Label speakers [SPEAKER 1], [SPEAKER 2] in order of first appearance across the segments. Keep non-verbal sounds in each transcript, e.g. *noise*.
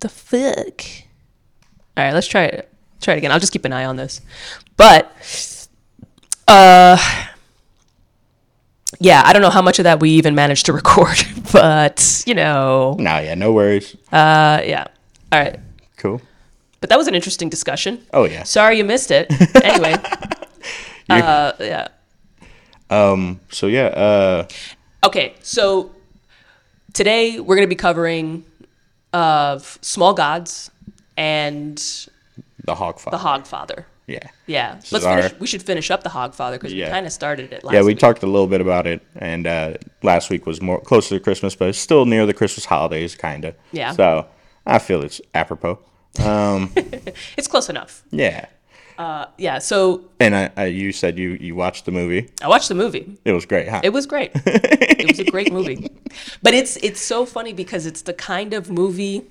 [SPEAKER 1] The fuck? All right, let's try it. Try it again. I'll just keep an eye on this. But, uh, yeah, I don't know how much of that we even managed to record, *laughs* but you know,
[SPEAKER 2] No, yeah, no worries.
[SPEAKER 1] uh, yeah. All right,
[SPEAKER 2] Cool.
[SPEAKER 1] but that was an interesting discussion.
[SPEAKER 2] Oh yeah.
[SPEAKER 1] Sorry you missed it. *laughs* Anyway, *laughs* uh, yeah.
[SPEAKER 2] Um. So yeah. Uh.
[SPEAKER 1] Okay, so today we're going to be covering of small gods and
[SPEAKER 2] The Hogfather.
[SPEAKER 1] the Hogfather.
[SPEAKER 2] Yeah.
[SPEAKER 1] Yeah,
[SPEAKER 2] is
[SPEAKER 1] let's
[SPEAKER 2] our-
[SPEAKER 1] finish. We should finish up the Hogfather because we kind of started it last.
[SPEAKER 2] Yeah, we
[SPEAKER 1] week.
[SPEAKER 2] talked a little bit about it, and uh, last week was more closer to Christmas, but it's still near the Christmas holidays, kind of.
[SPEAKER 1] Yeah.
[SPEAKER 2] So I feel it's apropos. Um, *laughs*
[SPEAKER 1] It's close enough.
[SPEAKER 2] yeah.
[SPEAKER 1] Uh, yeah. So
[SPEAKER 2] And I, I, you said you you watched the movie.
[SPEAKER 1] I watched the movie.
[SPEAKER 2] It was great, huh?
[SPEAKER 1] It was great. *laughs* it was a great movie. But it's it's so funny because it's the kind of movie.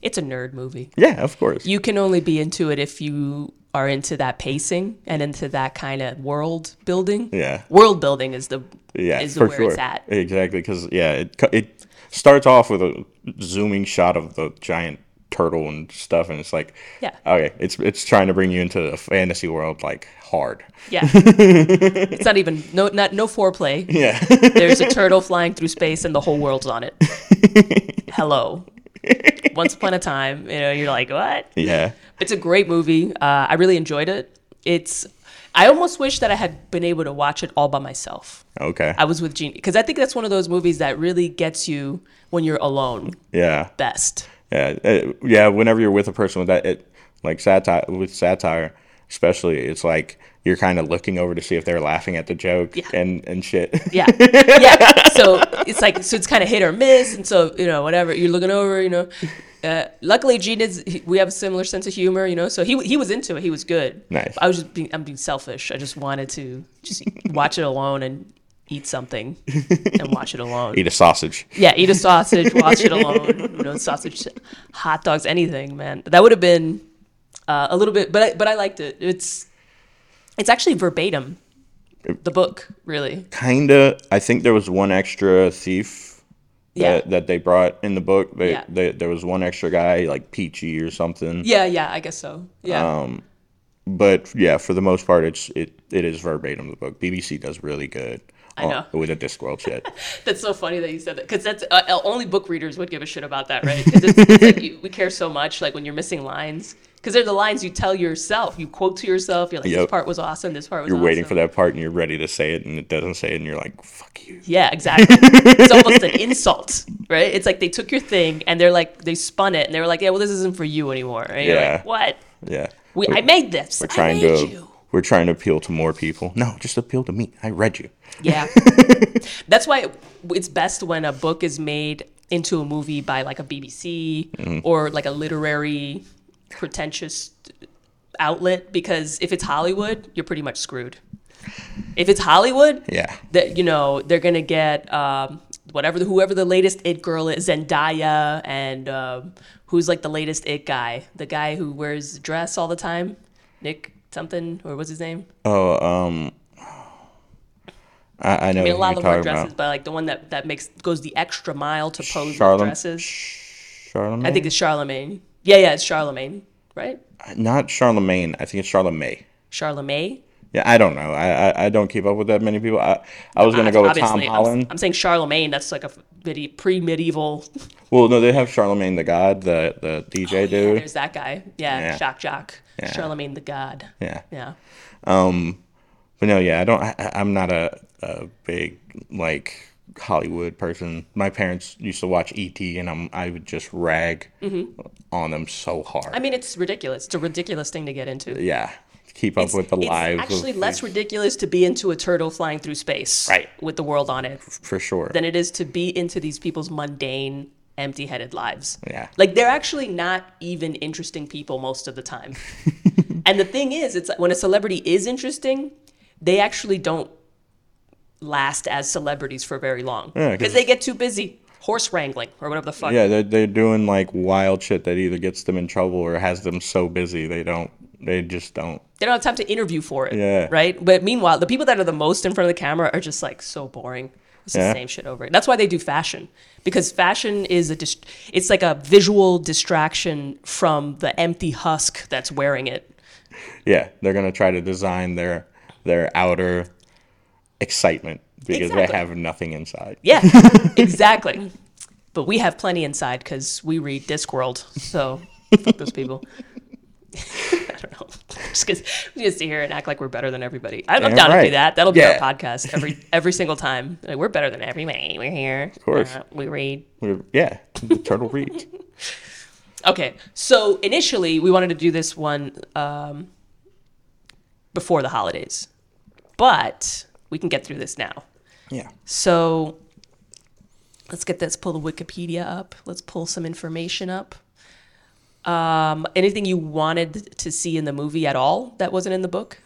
[SPEAKER 1] It's a nerd movie.
[SPEAKER 2] yeah, of course.
[SPEAKER 1] You can only be into it if you are into that pacing and into that kind of world building.
[SPEAKER 2] Yeah.
[SPEAKER 1] World building is the
[SPEAKER 2] yeah,
[SPEAKER 1] is
[SPEAKER 2] for
[SPEAKER 1] where
[SPEAKER 2] sure.
[SPEAKER 1] it's at.
[SPEAKER 2] Exactly, because yeah, it it starts off with a zooming shot of the giant turtle and stuff, and it's like,
[SPEAKER 1] Yeah.
[SPEAKER 2] okay, it's it's trying to bring you into a fantasy world like hard.
[SPEAKER 1] Yeah. *laughs* it's not even no not no foreplay.
[SPEAKER 2] Yeah.
[SPEAKER 1] There's a turtle flying through space and the whole world's on it. *laughs* Hello. Once upon a time, you know, you're like, what?
[SPEAKER 2] yeah.
[SPEAKER 1] It's a great movie. Uh, I really enjoyed it. It's. I almost wish that I had been able to watch it all by myself.
[SPEAKER 2] Okay.
[SPEAKER 1] I was with Gene because I think that's one of those movies that really gets you when you're alone.
[SPEAKER 2] yeah.
[SPEAKER 1] Best.
[SPEAKER 2] Yeah, yeah. Whenever you're with a person with that, it like satire with satire, especially, it's like you're kind of looking over to see if they're laughing at the joke
[SPEAKER 1] Yeah.
[SPEAKER 2] and and shit.
[SPEAKER 1] Yeah, *laughs* yeah. So it's like so it's kind of hit or miss, and so you know whatever you're looking over, you know. Uh, luckily, Gene is. We have a similar sense of humor, you know. So he he was into it. He was good.
[SPEAKER 2] Nice.
[SPEAKER 1] I was just being I'm being selfish. I just wanted to just watch it alone and eat something *laughs* and watch it alone.
[SPEAKER 2] Eat a sausage.
[SPEAKER 1] Yeah, eat a sausage, watch it *laughs* alone. You know, sausage, hot dogs, anything, man. That would have been uh, a little bit, but I, but I liked it. It's it's actually verbatim, the book, really.
[SPEAKER 2] Kinda. I think there was one extra thief.
[SPEAKER 1] Yeah.
[SPEAKER 2] That, that they brought in the book. They,
[SPEAKER 1] Yeah.
[SPEAKER 2] they, there was one extra guy, like Peachy or something.
[SPEAKER 1] Yeah, yeah, I guess so. Yeah,
[SPEAKER 2] Um, But yeah, for the most part, it's it, it is verbatim the book. BBC does really good.
[SPEAKER 1] I know.
[SPEAKER 2] on- with the Discworld shit. *laughs*
[SPEAKER 1] that's so funny that you said that because that's uh, only book readers would give a shit about that, right? 'Cause it's, it's like you, we care so much, like when you're missing lines, because they're the lines you tell yourself, you quote to yourself. You're like,
[SPEAKER 2] Yep.
[SPEAKER 1] this part was awesome. This part was.
[SPEAKER 2] You're waiting for that part and you're ready to say it and it doesn't say it and you're like, fuck you.
[SPEAKER 1] Yeah, exactly. it's almost an *laughs* insult, right? It's like they took your thing and they're like they spun it and they were like, yeah, well, this isn't for you anymore. You're
[SPEAKER 2] Yeah.
[SPEAKER 1] like, what?
[SPEAKER 2] Yeah.
[SPEAKER 1] We, I made this.
[SPEAKER 2] We're
[SPEAKER 1] I
[SPEAKER 2] trying
[SPEAKER 1] made
[SPEAKER 2] to
[SPEAKER 1] you.
[SPEAKER 2] We're trying to appeal to more people. No, just appeal to me. I read you.
[SPEAKER 1] Yeah. *laughs* That's why it's best when a book is made into a movie by like a BBC
[SPEAKER 2] Mm-hmm.
[SPEAKER 1] or like a literary pretentious outlet because if it's Hollywood, you're pretty much screwed. If it's Hollywood,
[SPEAKER 2] Yeah.
[SPEAKER 1] that you know they're gonna get um, whatever the, whoever the latest it girl is Zendaya and um, who's like the latest it guy the guy who wears dress all the time Nick something or what's his name
[SPEAKER 2] Oh, um I, I know
[SPEAKER 1] I mean a lot of wear
[SPEAKER 2] talking
[SPEAKER 1] dresses
[SPEAKER 2] about.
[SPEAKER 1] but like the one that that makes goes the extra mile to pose
[SPEAKER 2] Charlem-
[SPEAKER 1] dresses
[SPEAKER 2] Charlemagne?
[SPEAKER 1] I think it's Charlemagne yeah yeah it's Charlemagne right
[SPEAKER 2] not Charlemagne. I think it's Charlemagne.
[SPEAKER 1] Charlemagne
[SPEAKER 2] Yeah, I don't know. I, I I don't keep up with that many people. I I was gonna go with Tom
[SPEAKER 1] Obviously, I'm-
[SPEAKER 2] Holland.
[SPEAKER 1] I'm, saying Charlemagne that's like a medi- pre-medieval *laughs*
[SPEAKER 2] Well, no, they have Charlemagne the God, the the DJ
[SPEAKER 1] Oh, yeah,
[SPEAKER 2] dude.
[SPEAKER 1] there's that guy yeah,
[SPEAKER 2] Yeah.
[SPEAKER 1] Jock Jock
[SPEAKER 2] Yeah.
[SPEAKER 1] Charlemagne the God
[SPEAKER 2] Yeah.
[SPEAKER 1] yeah Um,
[SPEAKER 2] But no, yeah, I don't. I, I'm not a, a big like Hollywood person. My parents used to watch ET, and I'm I would just rag on them so hard.
[SPEAKER 1] Mm-hmm. I mean, it's ridiculous. It's a ridiculous thing to get into.
[SPEAKER 2] yeah, keep up
[SPEAKER 1] It's,
[SPEAKER 2] with the lives.
[SPEAKER 1] it's
[SPEAKER 2] actually
[SPEAKER 1] less ridiculous to be into a turtle flying through space,
[SPEAKER 2] Right.
[SPEAKER 1] with the world on it,
[SPEAKER 2] for sure.
[SPEAKER 1] than it is to be into these people's mundane, empty-headed lives.
[SPEAKER 2] Yeah.
[SPEAKER 1] like they're actually not even interesting people most of the time. *laughs* and the thing is, it's when a celebrity is interesting, they actually don't last as celebrities for very long
[SPEAKER 2] Yeah, 'cause-
[SPEAKER 1] because they get too busy horse wrangling or whatever the fuck.
[SPEAKER 2] yeah, they're they're doing like wild shit that either gets them in trouble or has them so busy they don't. They just don't.
[SPEAKER 1] They don't have time to interview for it.
[SPEAKER 2] Yeah.
[SPEAKER 1] Right? But meanwhile, the people that are the most in front of the camera are just like so boring. It's
[SPEAKER 2] Yeah.
[SPEAKER 1] the same shit over. That's why they do fashion because fashion is a dist- it's like a visual distraction from the empty husk that's wearing it.
[SPEAKER 2] Yeah, they're gonna try to design their their outer excitement because
[SPEAKER 1] Exactly.
[SPEAKER 2] they have nothing inside.
[SPEAKER 1] Yeah, *laughs* exactly. But we have plenty inside because we read Discworld. So fuck those people. *laughs* I don't know. *laughs* Just because we just sit here and act like we're better than everybody. I'm, I'm down to do that. That'll be
[SPEAKER 2] Yeah.
[SPEAKER 1] our podcast every every single time. Like, we're better than everybody. We're here. Of
[SPEAKER 2] course.
[SPEAKER 1] we read.
[SPEAKER 2] We're- Yeah, the turtle reads.
[SPEAKER 1] Okay, so initially we wanted to do this one um, before the holidays, but we can get through this now.
[SPEAKER 2] Yeah.
[SPEAKER 1] So let's get this. Pull the Wikipedia up. Let's pull some information up. Um, anything you wanted to see in the movie at all that wasn't in the book?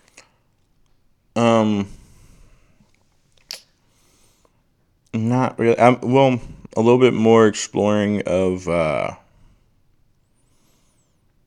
[SPEAKER 2] Um, not really. Um, well, a little bit more exploring of uh,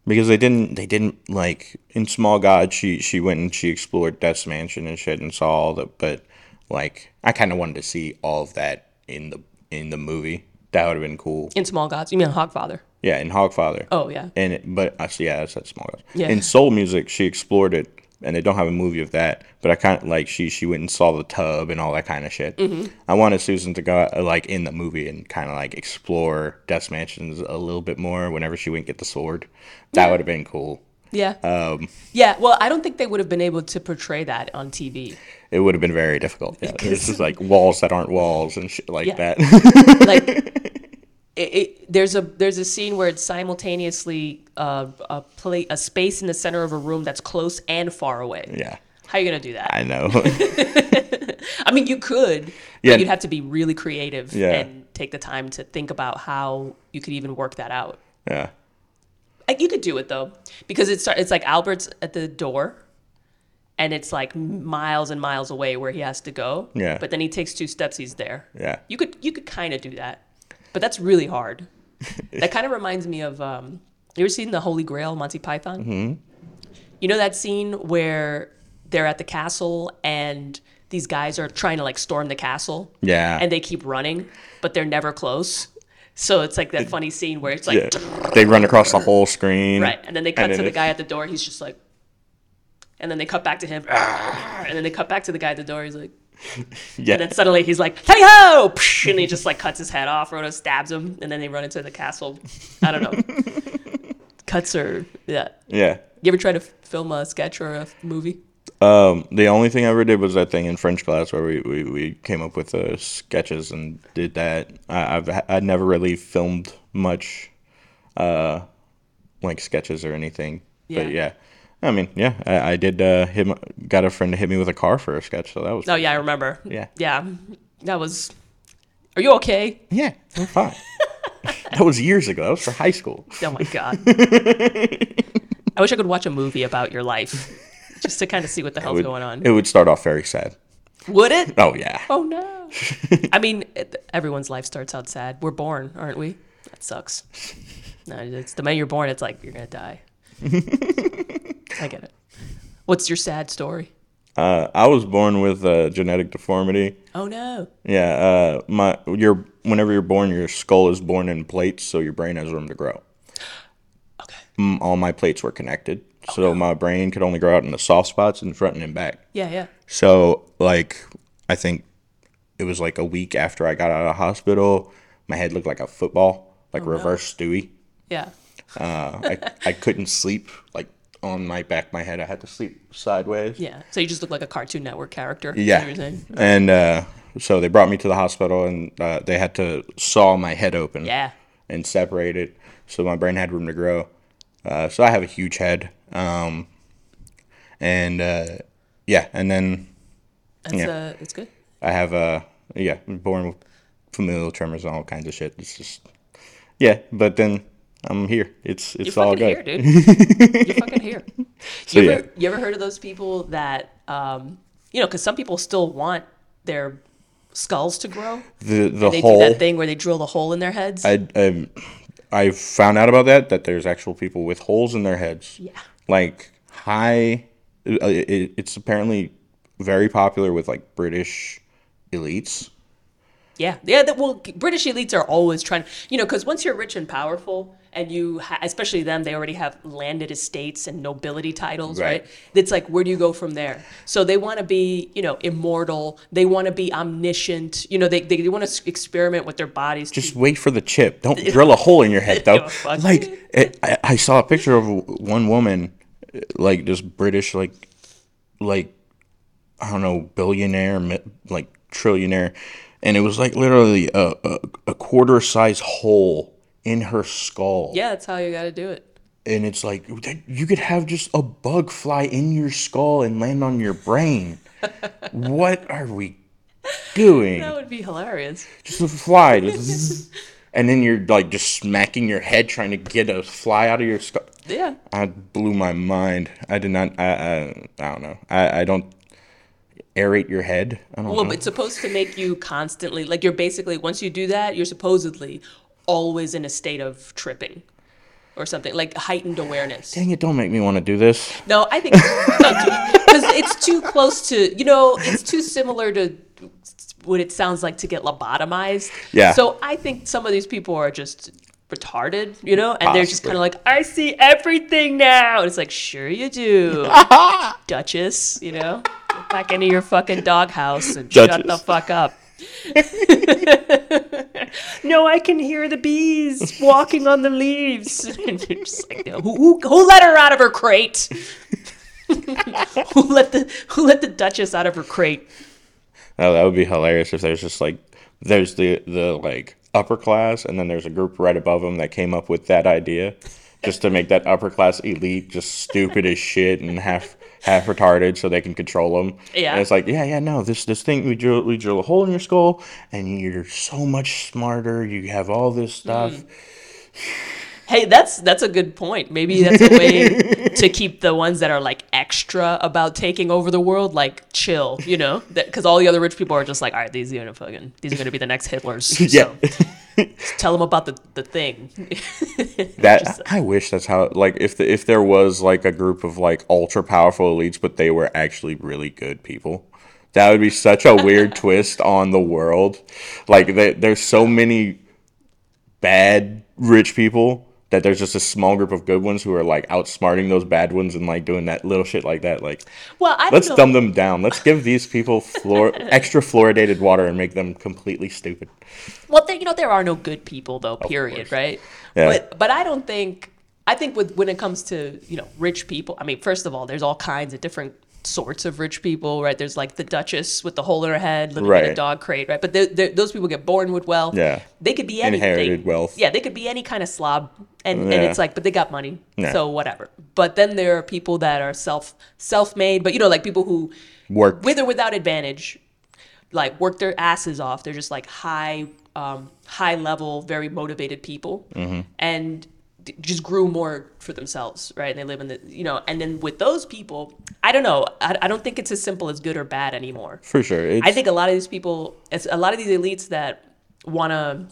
[SPEAKER 2] because they didn't they didn't like in Small God. She she went and she explored Death's Mansion and shit and saw all the. But like, I kind of wanted to see all of that in the in the movie. That would have been cool.
[SPEAKER 1] In Small Gods, you mean Hogfather?
[SPEAKER 2] Yeah, in Hogfather.
[SPEAKER 1] Oh yeah,
[SPEAKER 2] And it, but I see, yeah, that's that small. Gods.
[SPEAKER 1] Yeah.
[SPEAKER 2] In Soul Music, she explored it, and they don't have a movie of that. But I kind of like she she went and saw the tub and all that kind of shit.
[SPEAKER 1] Mm-hmm.
[SPEAKER 2] I wanted Susan to go like in the movie and kind of like explore Death's Mansions a little bit more. Whenever she went get the sword, that
[SPEAKER 1] Yeah.
[SPEAKER 2] would have been cool.
[SPEAKER 1] yeah,
[SPEAKER 2] Um,
[SPEAKER 1] yeah. Well, I don't think they would have been able to portray that on TV.
[SPEAKER 2] it would have been very difficult. Yeah, this is like walls that aren't walls and shit like
[SPEAKER 1] Yeah.
[SPEAKER 2] that. *laughs*
[SPEAKER 1] like it, it, there's a there's a scene where it's simultaneously uh, a play a space in the center of a room that's close and far away.
[SPEAKER 2] yeah,
[SPEAKER 1] How are you gonna do that?
[SPEAKER 2] I know. *laughs* *laughs*
[SPEAKER 1] I mean, you could,
[SPEAKER 2] Yeah.
[SPEAKER 1] but you'd have to be really creative
[SPEAKER 2] Yeah.
[SPEAKER 1] and take the time to think about how you could even work that out.
[SPEAKER 2] yeah,
[SPEAKER 1] Like you could do it though, because it's it's like Albert's at the door, and it's like miles and miles away where he has to go.
[SPEAKER 2] Yeah.
[SPEAKER 1] But then he takes two steps, he's there.
[SPEAKER 2] yeah.
[SPEAKER 1] You could you could kind of do that, but that's really hard. *laughs* that kind of reminds me of um, you ever seen the Holy Grail Monty Python? Mm-hmm. You know that scene where they're at the castle and these guys are trying to like storm the castle.
[SPEAKER 2] Yeah.
[SPEAKER 1] And they keep running, but they're never close. So it's like that funny scene where it's like
[SPEAKER 2] Yeah, they run across the whole screen.
[SPEAKER 1] right, and then they cut to the guy at the door. He's just like, and then they cut back to him, and then they cut back to the guy at the door. He's like.
[SPEAKER 2] Yeah,
[SPEAKER 1] And then suddenly he's like, "Hey ho!" and he just like cuts his head off. Rhoda stabs him, and then they run into the castle. I don't know. *laughs* Cuts or yeah.
[SPEAKER 2] yeah.
[SPEAKER 1] You ever try to film a sketch or a movie?
[SPEAKER 2] Um, the only thing I ever did was that thing in French class where we, we, we came up with uh, sketches and did that. I, I've I never really filmed much, uh, like sketches or anything.
[SPEAKER 1] Yeah.
[SPEAKER 2] But yeah, I mean, yeah, I, I did. Uh, hit my, got a friend to hit me with a car for a sketch, so that was.
[SPEAKER 1] Oh yeah, I remember.
[SPEAKER 2] Yeah.
[SPEAKER 1] Yeah, that was. Are you okay?
[SPEAKER 2] Yeah, I'm fine. *laughs* that was years ago. That was for high school.
[SPEAKER 1] Oh my god. *laughs* I wish I could watch a movie about your life, just to kind of see what the hell's
[SPEAKER 2] Would-
[SPEAKER 1] going on.
[SPEAKER 2] It would start off very sad.
[SPEAKER 1] Would it?
[SPEAKER 2] Oh yeah.
[SPEAKER 1] Oh no. *laughs* I mean, everyone's life starts out sad. We're born, aren't we? That sucks. No, it's the minute you're born, it's like you're gonna die. I get it. What's your sad story?
[SPEAKER 2] Uh, I was born with a genetic deformity.
[SPEAKER 1] Oh no.
[SPEAKER 2] Yeah, uh, my your whenever you're born, your skull is born in plates, so your brain has room to grow. *gasps*
[SPEAKER 1] Okay.
[SPEAKER 2] Mm, All my plates were connected, so my brain could only grow out in the soft spots in front and in back.
[SPEAKER 1] Yeah, yeah.
[SPEAKER 2] So, like, I think it was like a week after I got out of hospital, my head looked like a football, like reverse Stewie.
[SPEAKER 1] Yeah.
[SPEAKER 2] Uh, I I couldn't sleep like on my back, my head. I had to sleep sideways.
[SPEAKER 1] Yeah. So you just look like a Cartoon Network character.
[SPEAKER 2] Yeah.
[SPEAKER 1] what you're?
[SPEAKER 2] And uh, so they brought me to the hospital, and uh, they had to saw my head open.
[SPEAKER 1] Yeah.
[SPEAKER 2] and separate it so my brain had room to grow. Uh, so I have a huge head. Um, and uh, yeah, and then
[SPEAKER 1] That's
[SPEAKER 2] Yeah.
[SPEAKER 1] uh it's good.
[SPEAKER 2] I have uh, yeah, born with familial tremors and all kinds of shit. It's just yeah, but then I'm here. It's it's
[SPEAKER 1] You're
[SPEAKER 2] all
[SPEAKER 1] fucking
[SPEAKER 2] good.
[SPEAKER 1] here, dude. *laughs* You're fucking here.
[SPEAKER 2] So,
[SPEAKER 1] you,
[SPEAKER 2] yeah.
[SPEAKER 1] ever, you ever heard of those people that, um, you know, because some people still want their skulls to grow.
[SPEAKER 2] The the
[SPEAKER 1] They
[SPEAKER 2] whole
[SPEAKER 1] do that thing where they drill the hole in their heads.
[SPEAKER 2] I I I found out about that that there's actual people with holes in their heads.
[SPEAKER 1] yeah.
[SPEAKER 2] Like high, uh, it, it's apparently very popular with like British elites.
[SPEAKER 1] Yeah, yeah. That, well, British elites are always trying, you know, because once you're rich and powerful, and you, ha- especially them, they already have landed estates and nobility titles, right?
[SPEAKER 2] Right.
[SPEAKER 1] It's like, where do you go from there? So they want to be, you know, immortal. They want to be omniscient. You know, they they, want to experiment with their bodies. to-
[SPEAKER 2] Just wait for the chip. Don't drill a hole in your head, *laughs* though.
[SPEAKER 1] Fuck. *laughs*
[SPEAKER 2] like, it, I, I saw a picture of one woman, like this British, like, like, I don't know, billionaire, like trillionaire, and it was like literally a, a, a quarter size hole in her skull.
[SPEAKER 1] yeah, that's how you got to do it.
[SPEAKER 2] And it's like you could have just a bug fly in your skull and land on your brain. *laughs* what are we doing?
[SPEAKER 1] That would be hilarious.
[SPEAKER 2] Just a fly. just- *laughs* and then you're like just smacking your head trying to get a fly out of your skull.
[SPEAKER 1] Yeah.
[SPEAKER 2] I blew my mind. I did not. I I, I don't know. I, I don't aerate your head. I don't
[SPEAKER 1] Well,
[SPEAKER 2] know.
[SPEAKER 1] it's supposed to make you constantly like you're basically once you do that, you're supposedly always in a state of tripping or something like heightened awareness.
[SPEAKER 2] Dang it! Don't make me want to do this.
[SPEAKER 1] No, I think because it's too close to you know it's too similar to what it sounds like to get lobotomized.
[SPEAKER 2] Yeah.
[SPEAKER 1] So I think some of these people are just retarded, you know, and they're just kind of like, I see everything now. And it's like, sure you do, *laughs* Duchess. You know, back into your fucking doghouse and shut the fuck up. *laughs* no, I can hear the bees walking on the leaves. *laughs* And you're just like, who, who, who let her out of her crate? *laughs* who let the who let the Duchess out of her crate?
[SPEAKER 2] Oh, that would be hilarious if there's just like there's the the like upper class, and then there's a group right above them that came up with that idea, just to make that upper class elite just stupid as shit and half half retarded, so they can control them.
[SPEAKER 1] Yeah.
[SPEAKER 2] And it's like, yeah, yeah, no, this this thing we drill we drill a hole in your skull, and you're so much smarter. You have all this stuff.
[SPEAKER 1] Mm. Hey, that's that's a good point. Maybe that's a way *laughs* to keep the ones that are like extra about taking over the world like chill, you know? Because all the other rich people are just like, all right, these are gonna fucking these are gonna be the next Hitlers. *laughs*
[SPEAKER 2] Yeah.
[SPEAKER 1] So tell them about the the thing. *laughs*
[SPEAKER 2] That I wish that's how like if the, if there was like a group of like ultra powerful elites, but they were actually really good people. That would be such a weird twist on the world. Like they, there's so many bad rich people that there's just a small group of good ones who are like outsmarting those bad ones and like doing that little shit like that. Like
[SPEAKER 1] well, I
[SPEAKER 2] let's
[SPEAKER 1] know.
[SPEAKER 2] dumb them down. Let's give these people fluor- *laughs* extra fluoridated water and make them completely stupid.
[SPEAKER 1] Well, there, you know, there are no good people though. Period. Right.
[SPEAKER 2] Yeah.
[SPEAKER 1] But but I don't think I think with when it comes to you know rich people. I mean, first of all, there's all kinds of different sorts of rich people, right? There's like the Duchess with the hole in her head living in a dog crate, right? But they're, they're- those people get born with wealth.
[SPEAKER 2] Yeah.
[SPEAKER 1] They could be anything.
[SPEAKER 2] Inherited wealth.
[SPEAKER 1] Yeah, they could be any kind of slob, and, and it's like, but they got money,
[SPEAKER 2] Yeah.
[SPEAKER 1] so whatever. But then there are people that are self self made, but you know, like people who
[SPEAKER 2] Work
[SPEAKER 1] with or without advantage, like work their asses off. They're just like high, um, high level, very motivated people,
[SPEAKER 2] Mm-hmm.
[SPEAKER 1] and d- just grew more for themselves, right? And they live in the, you know, and then with those people, I don't know. I, I don't think it's as simple as good or bad anymore.
[SPEAKER 2] for sure. It's,
[SPEAKER 1] I think a lot of these people, it's a lot of these elites that want to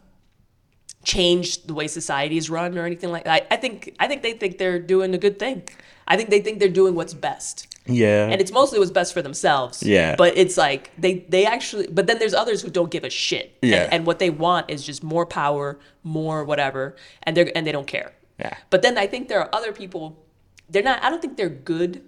[SPEAKER 1] change the way society is run or anything like that. I, I think I think they think they're doing a good thing. I think they think they're doing what's best
[SPEAKER 2] yeah.
[SPEAKER 1] and it's mostly what's best for themselves.
[SPEAKER 2] Yeah.
[SPEAKER 1] But it's like they they actually. But then there's others who don't give a shit. And-
[SPEAKER 2] Yeah.
[SPEAKER 1] And, what they want is just more power, more whatever, and they're and they don't care.
[SPEAKER 2] Yeah.
[SPEAKER 1] But then I think there are other people. They're not. I don't think they're good.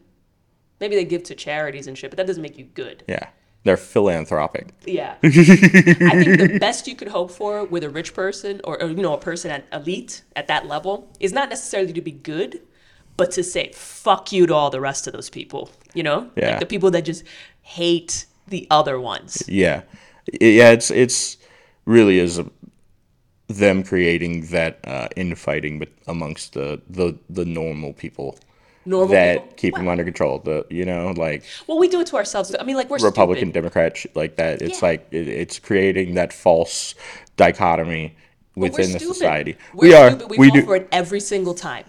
[SPEAKER 1] Maybe they give to charities and shit, but that doesn't make you good.
[SPEAKER 2] Yeah. They're philanthropic.
[SPEAKER 1] Yeah. *laughs* I think the best you could hope for with a rich person or, or you know a person at elite at that level is not necessarily to be good, but to say fuck you to all the rest of those people. You know,
[SPEAKER 2] Yeah.
[SPEAKER 1] like the people that just hate the other ones.
[SPEAKER 2] Yeah. Yeah, it's it's really is a, them creating that uh, infighting but amongst the, the the normal people
[SPEAKER 1] Normal
[SPEAKER 2] that
[SPEAKER 1] people.
[SPEAKER 2] keep them under control. The you know like
[SPEAKER 1] Well, we do it to ourselves. I mean, like we're
[SPEAKER 2] Republican,
[SPEAKER 1] Stupid.
[SPEAKER 2] Democrat, like that. It's
[SPEAKER 1] Yeah.
[SPEAKER 2] like it, it's creating that false dichotomy within the society.
[SPEAKER 1] We're
[SPEAKER 2] we are.
[SPEAKER 1] Stupid. We,
[SPEAKER 2] we
[SPEAKER 1] fall
[SPEAKER 2] do.
[SPEAKER 1] for it every single time.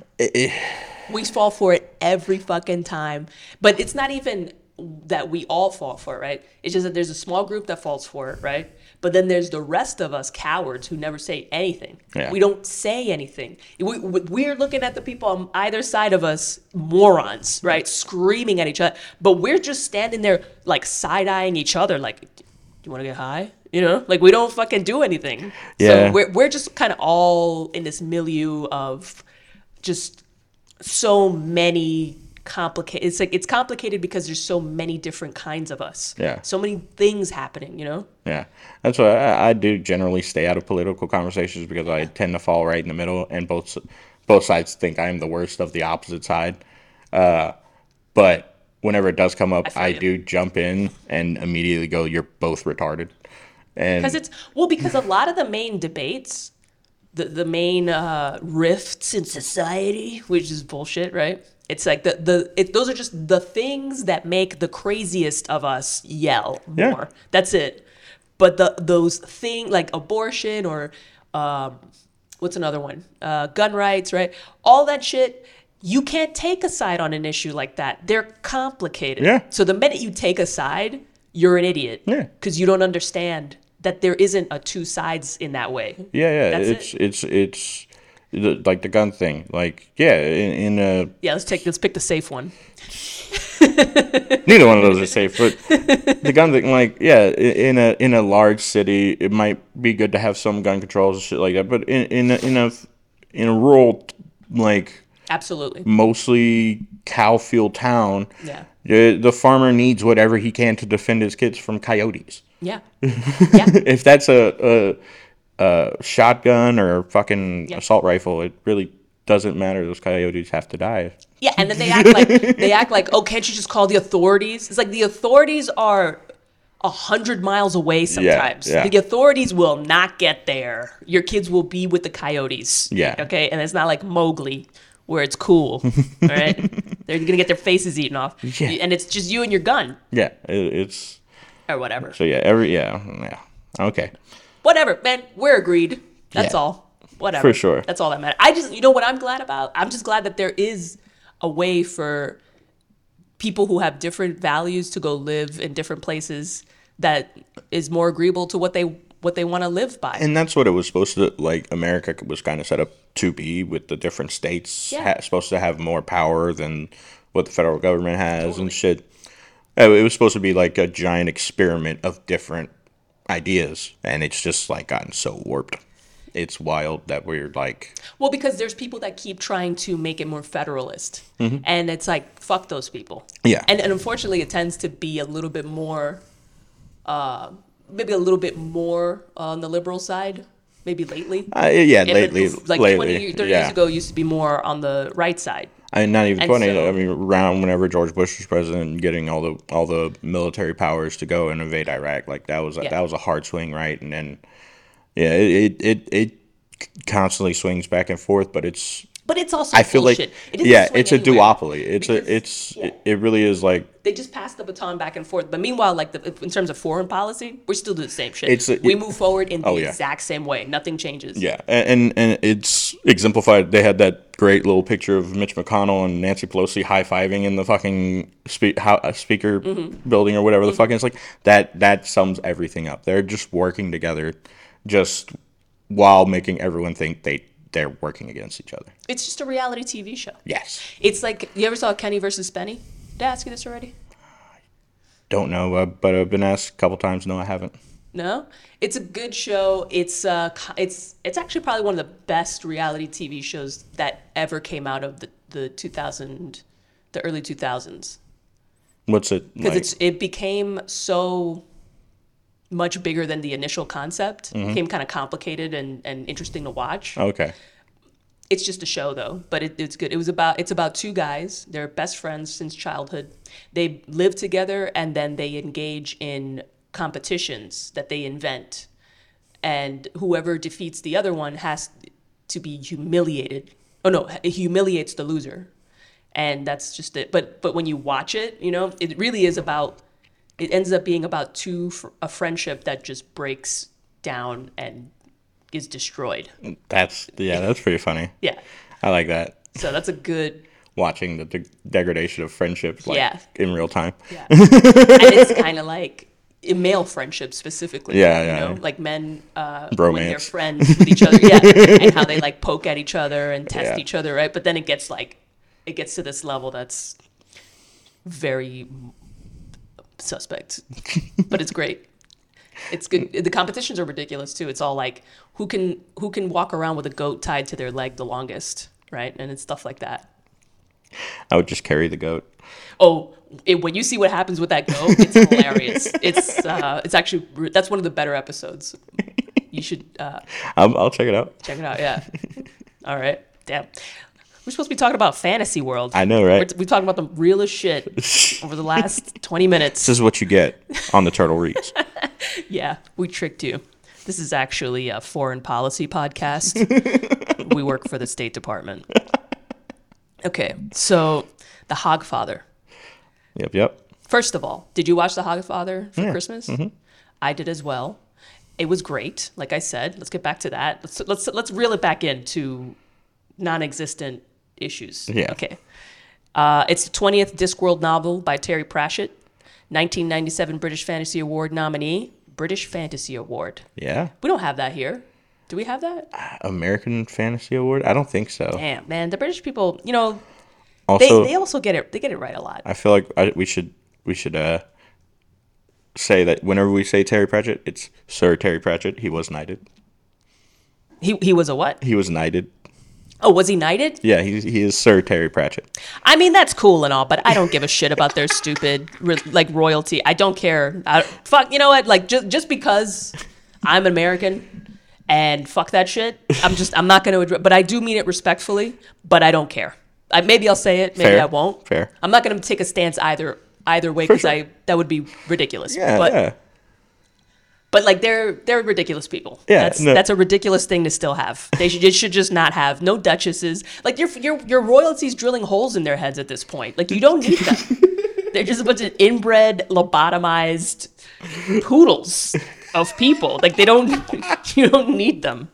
[SPEAKER 1] we fall for it every fucking time. But it's not even that we all fall for right? It's just that there's a small group that falls for it, right? But then there's the rest of us cowards who never say anything.
[SPEAKER 2] Yeah.
[SPEAKER 1] We don't say anything. We, we're looking at the people on either side of us, morons, right? Screaming at each other. But we're just standing there, like side eyeing each other, like, do you want to get high? You know, like we don't fucking do anything.
[SPEAKER 2] Yeah.
[SPEAKER 1] So we're we're just kind of all in this milieu of just so many complicated. It's like it's complicated because there's so many different kinds of us.
[SPEAKER 2] Yeah.
[SPEAKER 1] So many things happening. You know.
[SPEAKER 2] Yeah, that's why I, I do generally stay out of political conversations because I tend to fall right in the middle, and both both sides think I'm the worst of the opposite side. Uh, but whenever it does come up,
[SPEAKER 1] feel
[SPEAKER 2] I, do jump in and immediately go, "You're both retarded." And
[SPEAKER 1] Because it's well, because a lot of the main debates, the the main uh, rifts in society, which is bullshit, right? It's like the the it, those are just the things that make the craziest of us yell
[SPEAKER 2] Yeah.
[SPEAKER 1] more. That's it. But the those thing like abortion or um, what's another one? Uh, gun rights, right? All that shit. You can't take a side on an issue like that. They're complicated.
[SPEAKER 2] Yeah.
[SPEAKER 1] So the minute you take a side, you're an idiot.
[SPEAKER 2] Yeah.
[SPEAKER 1] Because you don't understand that there isn't a two sides in that way.
[SPEAKER 2] yeah, yeah,
[SPEAKER 1] That's
[SPEAKER 2] it's it's it's the- like the gun thing. Like, yeah, in, in a
[SPEAKER 1] Yeah, let's take let's pick the safe one.
[SPEAKER 2] neither one of those are safe. But the gun thing, like, yeah, in a in a large city, it might be good to have some gun controls and shit like that. But in in a, in a in a rural, like
[SPEAKER 1] Absolutely.
[SPEAKER 2] mostly cow field town,
[SPEAKER 1] Yeah.
[SPEAKER 2] the, the farmer needs whatever he can to defend his kids from coyotes.
[SPEAKER 1] Yeah. *laughs* Yeah.
[SPEAKER 2] If that's a, a, a shotgun or fucking
[SPEAKER 1] Yeah.
[SPEAKER 2] assault rifle, it really doesn't matter. Those coyotes have to die.
[SPEAKER 1] Yeah, and then they act like they act like, oh, can't you just call the authorities? It's like the authorities are a hundred miles away sometimes.
[SPEAKER 2] yeah.
[SPEAKER 1] The authorities will not get there. Your kids will be with the coyotes.
[SPEAKER 2] Yeah.
[SPEAKER 1] Okay, and it's not like Mowgli where it's cool. all right, *laughs* they're gonna get their faces eaten off.
[SPEAKER 2] Yeah.
[SPEAKER 1] and it's just you and your gun
[SPEAKER 2] Yeah, it, it's
[SPEAKER 1] or whatever.
[SPEAKER 2] so yeah, every yeah, yeah. Okay.
[SPEAKER 1] Whatever, man. We're agreed. That's
[SPEAKER 2] Yeah.
[SPEAKER 1] all. Whatever.
[SPEAKER 2] For sure.
[SPEAKER 1] That's all that matters. I just, you know what I'm glad about? I'm just glad that there is a way for people who have different values to go live in different places that is more agreeable to what they what they want to live by.
[SPEAKER 2] And that's what it was supposed to like. America was kind of set up to be with the different states
[SPEAKER 1] Yeah.
[SPEAKER 2] ha- supposed to have more power than what the federal government has and shit. It was supposed to be like a giant experiment of different ideas, and it's just like gotten so warped. It's wild that we're like,
[SPEAKER 1] Well, because there's people that keep trying to make it more federalist, and it's like fuck those people.
[SPEAKER 2] Mm-hmm. Yeah.
[SPEAKER 1] and, and unfortunately, it tends to be a little bit more, uh, maybe a little bit more on the liberal side, maybe lately.
[SPEAKER 2] uh, yeah,
[SPEAKER 1] If it-
[SPEAKER 2] lately,
[SPEAKER 1] like
[SPEAKER 2] lately,
[SPEAKER 1] 20 years, 30
[SPEAKER 2] yeah.
[SPEAKER 1] years ago, used to be more on the right side.
[SPEAKER 2] I mean, not even
[SPEAKER 1] And
[SPEAKER 2] twenty.
[SPEAKER 1] so-
[SPEAKER 2] I mean, around whenever George Bush was president, and getting all the all the military powers to go and invade Iraq, like that was a,
[SPEAKER 1] Yeah.
[SPEAKER 2] that was a hard swing, right? And then, yeah, it, it it it constantly swings back and forth, but it's
[SPEAKER 1] But it's also
[SPEAKER 2] I feel
[SPEAKER 1] bullshit.
[SPEAKER 2] like
[SPEAKER 1] It
[SPEAKER 2] yeah, it's a duopoly. It's
[SPEAKER 1] Because-
[SPEAKER 2] a it's
[SPEAKER 1] yeah.
[SPEAKER 2] it, it really is like
[SPEAKER 1] They just pass the baton back and forth. But meanwhile, like the, in terms of foreign policy, we're still doing the same shit.
[SPEAKER 2] It's a-
[SPEAKER 1] we move forward in the
[SPEAKER 2] Oh, yeah.
[SPEAKER 1] exact same way. Nothing changes.
[SPEAKER 2] yeah, and, and and it's exemplified. They had that great little picture of Mitch McConnell and Nancy Pelosi high fiving in the fucking spe- how, uh, speaker
[SPEAKER 1] Mm-hmm.
[SPEAKER 2] building or whatever the fuck. It's like that. That sums everything up. They're just working together, just while making everyone think they they're working against each other.
[SPEAKER 1] It's just a reality TV show.
[SPEAKER 2] Yes.
[SPEAKER 1] It's like you ever saw Kenny versus Spenny? Did I ask you this already?
[SPEAKER 2] Don't know, uh, but I've been asked a couple times. No, I haven't.
[SPEAKER 1] No, it's a good show. It's uh, it's it's actually probably one of the best reality TV shows that ever came out of the the 2000, the early 2000s.
[SPEAKER 2] What's it
[SPEAKER 1] because
[SPEAKER 2] like?
[SPEAKER 1] it's it became so much bigger than the initial concept.
[SPEAKER 2] Mm-hmm.
[SPEAKER 1] Became kind of complicated and, and interesting to watch.
[SPEAKER 2] okay.
[SPEAKER 1] It's just a show though, but it, it's good. It was about it's about two guys. They're best friends since childhood. They live together and then they engage in competitions that they invent, and whoever defeats the other one has to be humiliated. Oh no, it humiliates the loser, and that's just it. But but when you watch it, you know, it really is about. It ends up being about two fr- a friendship that just breaks down and is destroyed.
[SPEAKER 2] That's yeah, that's pretty funny.
[SPEAKER 1] Yeah.
[SPEAKER 2] I like that.
[SPEAKER 1] So that's a good
[SPEAKER 2] Watching the de- degradation of friendships, like
[SPEAKER 1] Yeah.
[SPEAKER 2] in real time.
[SPEAKER 1] Yeah. and it's kind of like male friendships specifically.
[SPEAKER 2] Yeah,
[SPEAKER 1] you
[SPEAKER 2] yeah.
[SPEAKER 1] like men uh, when they're
[SPEAKER 2] Bromance.
[SPEAKER 1] friends with each other, yeah, *laughs* and how they like poke at each other and test
[SPEAKER 2] Yeah.
[SPEAKER 1] each other, right? But then it gets like, it gets to this level that's very suspect, but it's great. It's good. The competitions are ridiculous too. It's all like who can who can walk around with a goat tied to their leg the longest, right? And it's stuff like that.
[SPEAKER 2] I would just carry the goat.
[SPEAKER 1] Oh, it, when you see what happens with that goat, it's hilarious. It's uh, it's actually that's one of the better episodes. You should uh,
[SPEAKER 2] I'll, I'll check it out.
[SPEAKER 1] check it out. Yeah. All right. Damn. We're supposed to be talking about fantasy world.
[SPEAKER 2] I know, right?
[SPEAKER 1] We're, we're talking about the realest shit *laughs* over the last 20 minutes.
[SPEAKER 2] This is what you get on the Turtle Reads. *laughs*
[SPEAKER 1] Yeah, we tricked you. This is actually a foreign policy podcast. *laughs* we work for the State Department. Okay, so The Hogfather.
[SPEAKER 2] Yep, yep.
[SPEAKER 1] First of all, did you watch The Hogfather for Christmas? Mm-hmm. I did as well. It was great. Like I said, let's get back to that. Let's let's let's reel it back into non-existent issues.
[SPEAKER 2] Yeah.
[SPEAKER 1] Okay. Uh, it's the 20th Discworld novel by Terry Pratchett, 1997 British Fantasy Award nominee, British Fantasy Award.
[SPEAKER 2] Yeah.
[SPEAKER 1] We don't have that here. Do we have that?
[SPEAKER 2] American Fantasy Award? I don't think so.
[SPEAKER 1] Damn, man, the British people, you know, they,
[SPEAKER 2] Also,
[SPEAKER 1] they also get it. They get it right a lot.
[SPEAKER 2] I feel like I, we should we should uh say that whenever we say Terry Pratchett, it's Sir Terry Pratchett. He was knighted.
[SPEAKER 1] He he was a what?
[SPEAKER 2] He was knighted.
[SPEAKER 1] Oh, was he knighted?
[SPEAKER 2] Yeah, he he is Sir Terry Pratchett.
[SPEAKER 1] I mean, that's cool and all, but I don't give a shit about their stupid like royalty. I don't care. I, fuck, you know what? Like just just because I'm an American and fuck that shit, I'm just I'm not going to address. But I do mean it respectfully. But I don't care. I, maybe I'll say it. Maybe
[SPEAKER 2] Fair.
[SPEAKER 1] I won't.
[SPEAKER 2] Fair.
[SPEAKER 1] I'm not going to take a stance either either way because
[SPEAKER 2] sure.
[SPEAKER 1] I that would be ridiculous.
[SPEAKER 2] Yeah,
[SPEAKER 1] but
[SPEAKER 2] yeah.
[SPEAKER 1] But like they're they're ridiculous people.
[SPEAKER 2] Yeah,
[SPEAKER 1] that's
[SPEAKER 2] no.
[SPEAKER 1] that's a ridiculous thing to still have. They should, should just not have no duchesses. Like your your your royalties drilling holes in their heads at this point. Like you don't need them. *laughs* they're just a bunch of inbred, lobotomized poodles of people. Like they don't *laughs* you don't need them.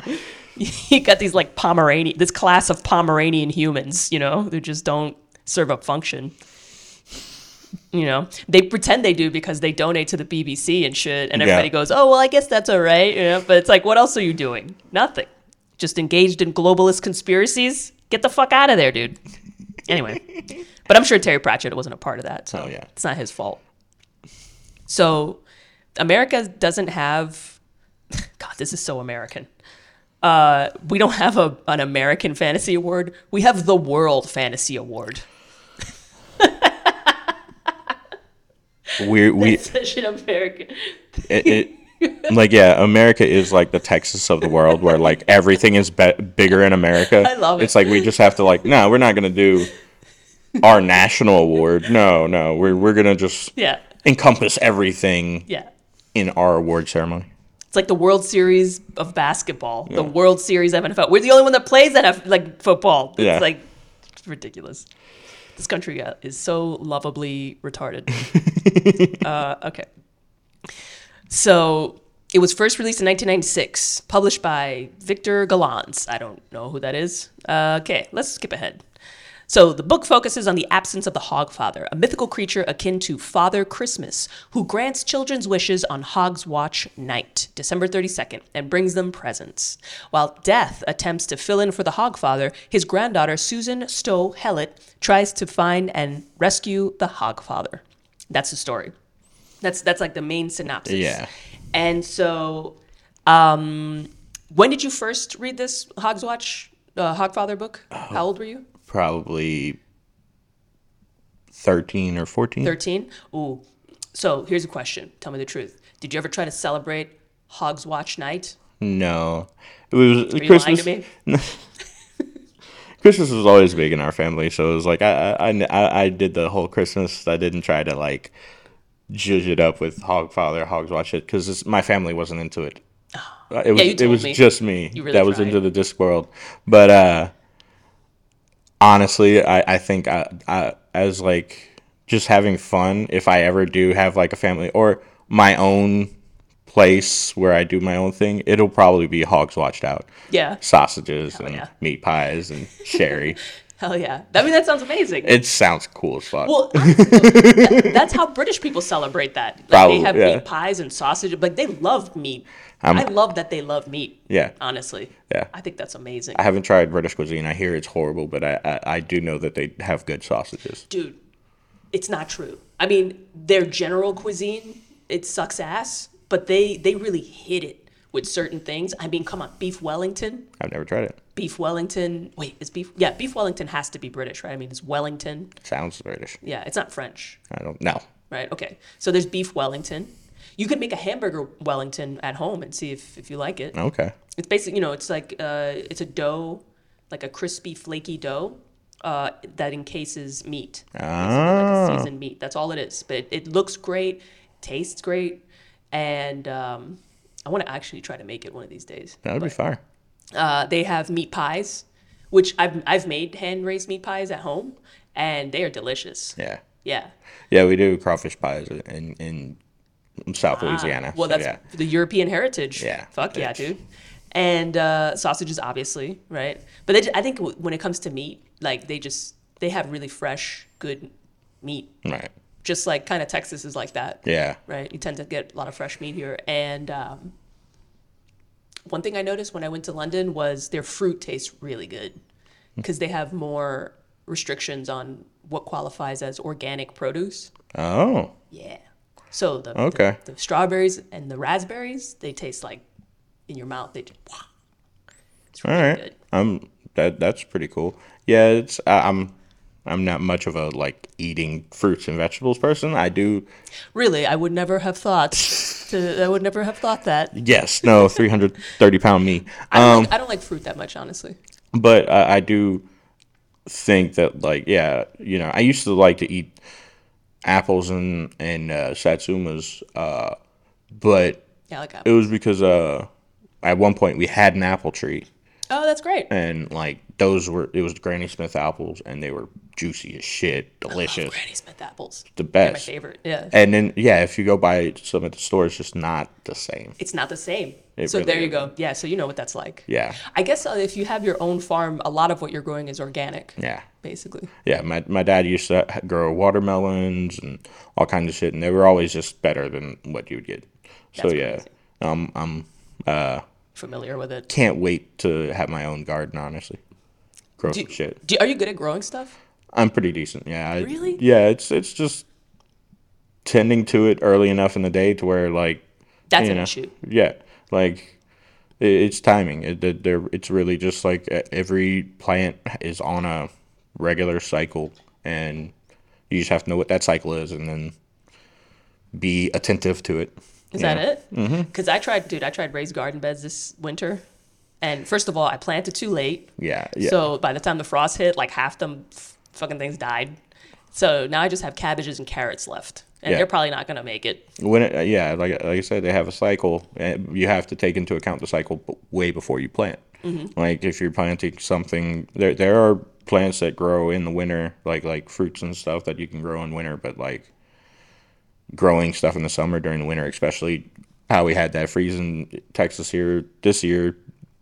[SPEAKER 1] You got these like Pomeranian this class of Pomeranian humans, you know, who just don't serve a function. You know, they pretend they do because they donate to the BBC and shit, and everybody
[SPEAKER 2] Yeah.
[SPEAKER 1] goes, "Oh, well, I guess that's all right." You know, but it's like, what else are you doing? Nothing. Just engaged in globalist conspiracies. Get the fuck out of there, dude. Anyway, *laughs* but I'm sure Terry Pratchett wasn't a part of that, so
[SPEAKER 2] Oh, yeah.
[SPEAKER 1] it's not his fault. So, America doesn't have. *laughs* God, this is so American. Uh, we don't have a, an American Fantasy Award. We have the World Fantasy Award.
[SPEAKER 2] We *laughs* we
[SPEAKER 1] Such an American.
[SPEAKER 2] it, it like yeah, America *laughs* is like the Texas of the world, where like everything is be- bigger in America.
[SPEAKER 1] I love it.
[SPEAKER 2] It's like we just have to like, no, we're not gonna do our national award. No, no, we're we're gonna just
[SPEAKER 1] Yeah,
[SPEAKER 2] encompass everything
[SPEAKER 1] yeah.
[SPEAKER 2] in our award ceremony.
[SPEAKER 1] It's like the World Series of basketball, the World Series of NFL. We're the only one that plays that like football. It's
[SPEAKER 2] Yeah.
[SPEAKER 1] like ridiculous. This country uh, is so lovably retarded. *laughs* uh, okay. So it was first released in 1996, published by Victor Gollancz. I don't know who that is. Uh, okay, let's skip ahead. So the book focuses on the absence of the Hogfather, a mythical creature akin to Father Christmas, who grants children's wishes on Hogswatchnight, December 32nd, and brings them presents. While Death attempts to fill in for the Hogfather, his granddaughter Susan Sto Helit tries to find and rescue the Hogfather. That's the story. That's that's like the main synopsis.
[SPEAKER 2] Yeah.
[SPEAKER 1] And so, um, when did you first read this Hogswatch, uh, Hogfather book? How old were you?
[SPEAKER 2] Probably thirteen or fourteen.
[SPEAKER 1] 13? Ooh. So here's a question. Tell me the truth. Did you ever try to celebrate Hogswatchnight?
[SPEAKER 2] No, it was
[SPEAKER 1] Are
[SPEAKER 2] Christmas.
[SPEAKER 1] lying to me? *laughs*
[SPEAKER 2] Christmas was always big in our family, so it was like I I, I, I did the whole Christmas. I didn't try to like judge it up with Hogfather, Hogswatch it, because my family wasn't into it. Uh, It was
[SPEAKER 1] you
[SPEAKER 2] it was
[SPEAKER 1] me.
[SPEAKER 2] just me
[SPEAKER 1] You really
[SPEAKER 2] that was into the disc world. But uh honestly, I I think I, I as like just having fun. If I ever do have like a family or my own place where I do my own thing, it'll probably be Hogs Watched Out
[SPEAKER 1] Yeah.
[SPEAKER 2] sausages and
[SPEAKER 1] yeah.
[SPEAKER 2] meat pies and sherry. *laughs*
[SPEAKER 1] Hell yeah. I mean, that sounds amazing.
[SPEAKER 2] it sounds cool as fuck.
[SPEAKER 1] well, *laughs* honestly, that- that's how British people celebrate that. Like
[SPEAKER 2] Probably,
[SPEAKER 1] they have
[SPEAKER 2] yeah.
[SPEAKER 1] meat pies and sausage. Like they love meat.
[SPEAKER 2] I'm-
[SPEAKER 1] I love that they love meat.
[SPEAKER 2] Yeah.
[SPEAKER 1] Honestly.
[SPEAKER 2] Yeah.
[SPEAKER 1] I think that's amazing.
[SPEAKER 2] I haven't tried British cuisine. I hear it's horrible, but I, I, I do know that they have good sausages.
[SPEAKER 1] dude, it's not true. I mean, their general cuisine, it sucks ass, but they they really hit it with certain things. I mean, come on, beef Wellington,
[SPEAKER 2] I've never tried it.
[SPEAKER 1] beef Wellington. Wait, is beef? Yeah, beef Wellington has to be British, right? I mean, it's Wellington.
[SPEAKER 2] Sounds British.
[SPEAKER 1] Yeah, it's not French,
[SPEAKER 2] I don't know.
[SPEAKER 1] right? Okay, so there's beef Wellington. You could make a hamburger Wellington at home and see if, if you like it.
[SPEAKER 2] Okay.
[SPEAKER 1] It's basically, you know, it's like uh, it's a dough, like a crispy, flaky dough uh, that encases meat, like
[SPEAKER 2] Ah.
[SPEAKER 1] a seasoned meat. That's all it is. But it, it looks great, tastes great, and um, I want to actually try to make it one of these days.
[SPEAKER 2] That would be fire.
[SPEAKER 1] Uh, they have meat pies, which I've I've made hand raised meat pies at home, and they are delicious.
[SPEAKER 2] Yeah.
[SPEAKER 1] Yeah.
[SPEAKER 2] Yeah, we do crawfish pies in in South Louisiana.
[SPEAKER 1] Ah, Well,
[SPEAKER 2] so
[SPEAKER 1] that's
[SPEAKER 2] yeah.
[SPEAKER 1] the European heritage.
[SPEAKER 2] Yeah,
[SPEAKER 1] Fuck yeah, dude. And uh, sausages, obviously, right? But they, ju- I think w- when it comes to meat, like they just they have really fresh, good meat.
[SPEAKER 2] Right.
[SPEAKER 1] Just like kind of Texas is like that,
[SPEAKER 2] Yeah.
[SPEAKER 1] right? You tend to get a lot of fresh meat here. And um, one thing I noticed when I went to London was their fruit tastes really good because they have more restrictions on what qualifies as organic produce.
[SPEAKER 2] Oh.
[SPEAKER 1] Yeah. So the,
[SPEAKER 2] Okay.
[SPEAKER 1] the, the strawberries and the raspberries, they taste like in your mouth. They just, wow. It's
[SPEAKER 2] All
[SPEAKER 1] really
[SPEAKER 2] right.
[SPEAKER 1] good.
[SPEAKER 2] Um that that's pretty cool. Yeah, it's I, I'm I'm not much of a like eating fruits and vegetables person. I do
[SPEAKER 1] Really, I would never have thought. To, I would never have thought that.
[SPEAKER 2] yes, no, *laughs* 330 pound me.
[SPEAKER 1] I don't,
[SPEAKER 2] Um
[SPEAKER 1] like, I don't like fruit that much, honestly.
[SPEAKER 2] but I, I do think that like yeah, you know, I used to like to eat apples and and uh, satsumas uh but
[SPEAKER 1] Yeah, like
[SPEAKER 2] it was because uh at one point we had an apple tree
[SPEAKER 1] Oh, that's great.
[SPEAKER 2] and like those were it was Granny Smith apples and they were juicy as shit, delicious,
[SPEAKER 1] Granny Smith apples.
[SPEAKER 2] the
[SPEAKER 1] They're my
[SPEAKER 2] best.
[SPEAKER 1] favorite. Yeah.
[SPEAKER 2] And then yeah, if you go buy some at the store, it's just not the same.
[SPEAKER 1] It's not the same.
[SPEAKER 2] It
[SPEAKER 1] so
[SPEAKER 2] really
[SPEAKER 1] there you go. Yeah, so you know what that's like.
[SPEAKER 2] Yeah,
[SPEAKER 1] I guess uh, if you have your own farm, a lot of what you're growing is organic,
[SPEAKER 2] yeah,
[SPEAKER 1] basically.
[SPEAKER 2] yeah. My my dad used to grow watermelons and all kinds of shit, and they were always just better than what you would get. So
[SPEAKER 1] That's
[SPEAKER 2] yeah,
[SPEAKER 1] crazy.
[SPEAKER 2] um, I'm uh
[SPEAKER 1] Familiar with it.
[SPEAKER 2] can't wait to have my own garden. Honestly, grow
[SPEAKER 1] Do,
[SPEAKER 2] some shit.
[SPEAKER 1] do, are you good at growing stuff?
[SPEAKER 2] I'm pretty decent. Yeah. I,
[SPEAKER 1] Really?
[SPEAKER 2] Yeah. It's it's just tending to it early enough in the day to where like
[SPEAKER 1] That's
[SPEAKER 2] you
[SPEAKER 1] an
[SPEAKER 2] know,
[SPEAKER 1] issue.
[SPEAKER 2] Yeah, like it's timing. It, there, it's really just like every plant is on a regular cycle, and you just have to know what that cycle is, and then be attentive to it.
[SPEAKER 1] Is that
[SPEAKER 2] know?
[SPEAKER 1] it? Mm-hmm. Because I tried, dude. I tried raised garden beds this winter, and first of all, I planted too late.
[SPEAKER 2] Yeah, yeah.
[SPEAKER 1] So by the time the frost hit, like half them f- fucking things died. So now I just have cabbages and carrots left, and
[SPEAKER 2] Yeah.
[SPEAKER 1] they're probably not gonna make it.
[SPEAKER 2] when it, uh, yeah, like like I said, they have a cycle. And you have to take into account the cycle way before you plant.
[SPEAKER 1] Mm-hmm.
[SPEAKER 2] Like if you're planting something, there there are plants that grow in the winter, like like fruits and stuff that you can grow in winter, but like growing stuff in the summer during the winter, especially how we had that freeze in Texas here this year,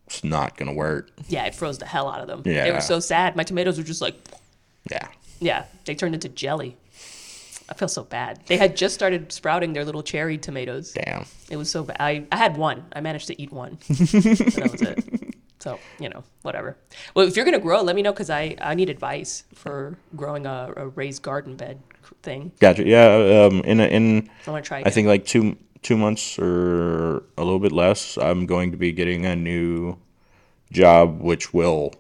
[SPEAKER 2] it's not gonna work.
[SPEAKER 1] Yeah, it froze the hell out of them.
[SPEAKER 2] Yeah, They
[SPEAKER 1] were so sad. My tomatoes were just like,
[SPEAKER 2] Yeah,
[SPEAKER 1] yeah, they turned into jelly. I feel so bad. They had just started sprouting their little cherry tomatoes.
[SPEAKER 2] damn.
[SPEAKER 1] It was so bad. I, I had one. I managed to eat one. *laughs* that was it. So, you know, whatever. Well, if you're going to grow, let me know because I, I need advice for growing a, a raised garden bed thing.
[SPEAKER 2] Gotcha. Yeah. Um. In a, in
[SPEAKER 1] I want to try
[SPEAKER 2] I think like two two months or a little bit less. I'm going to be getting a new job, which will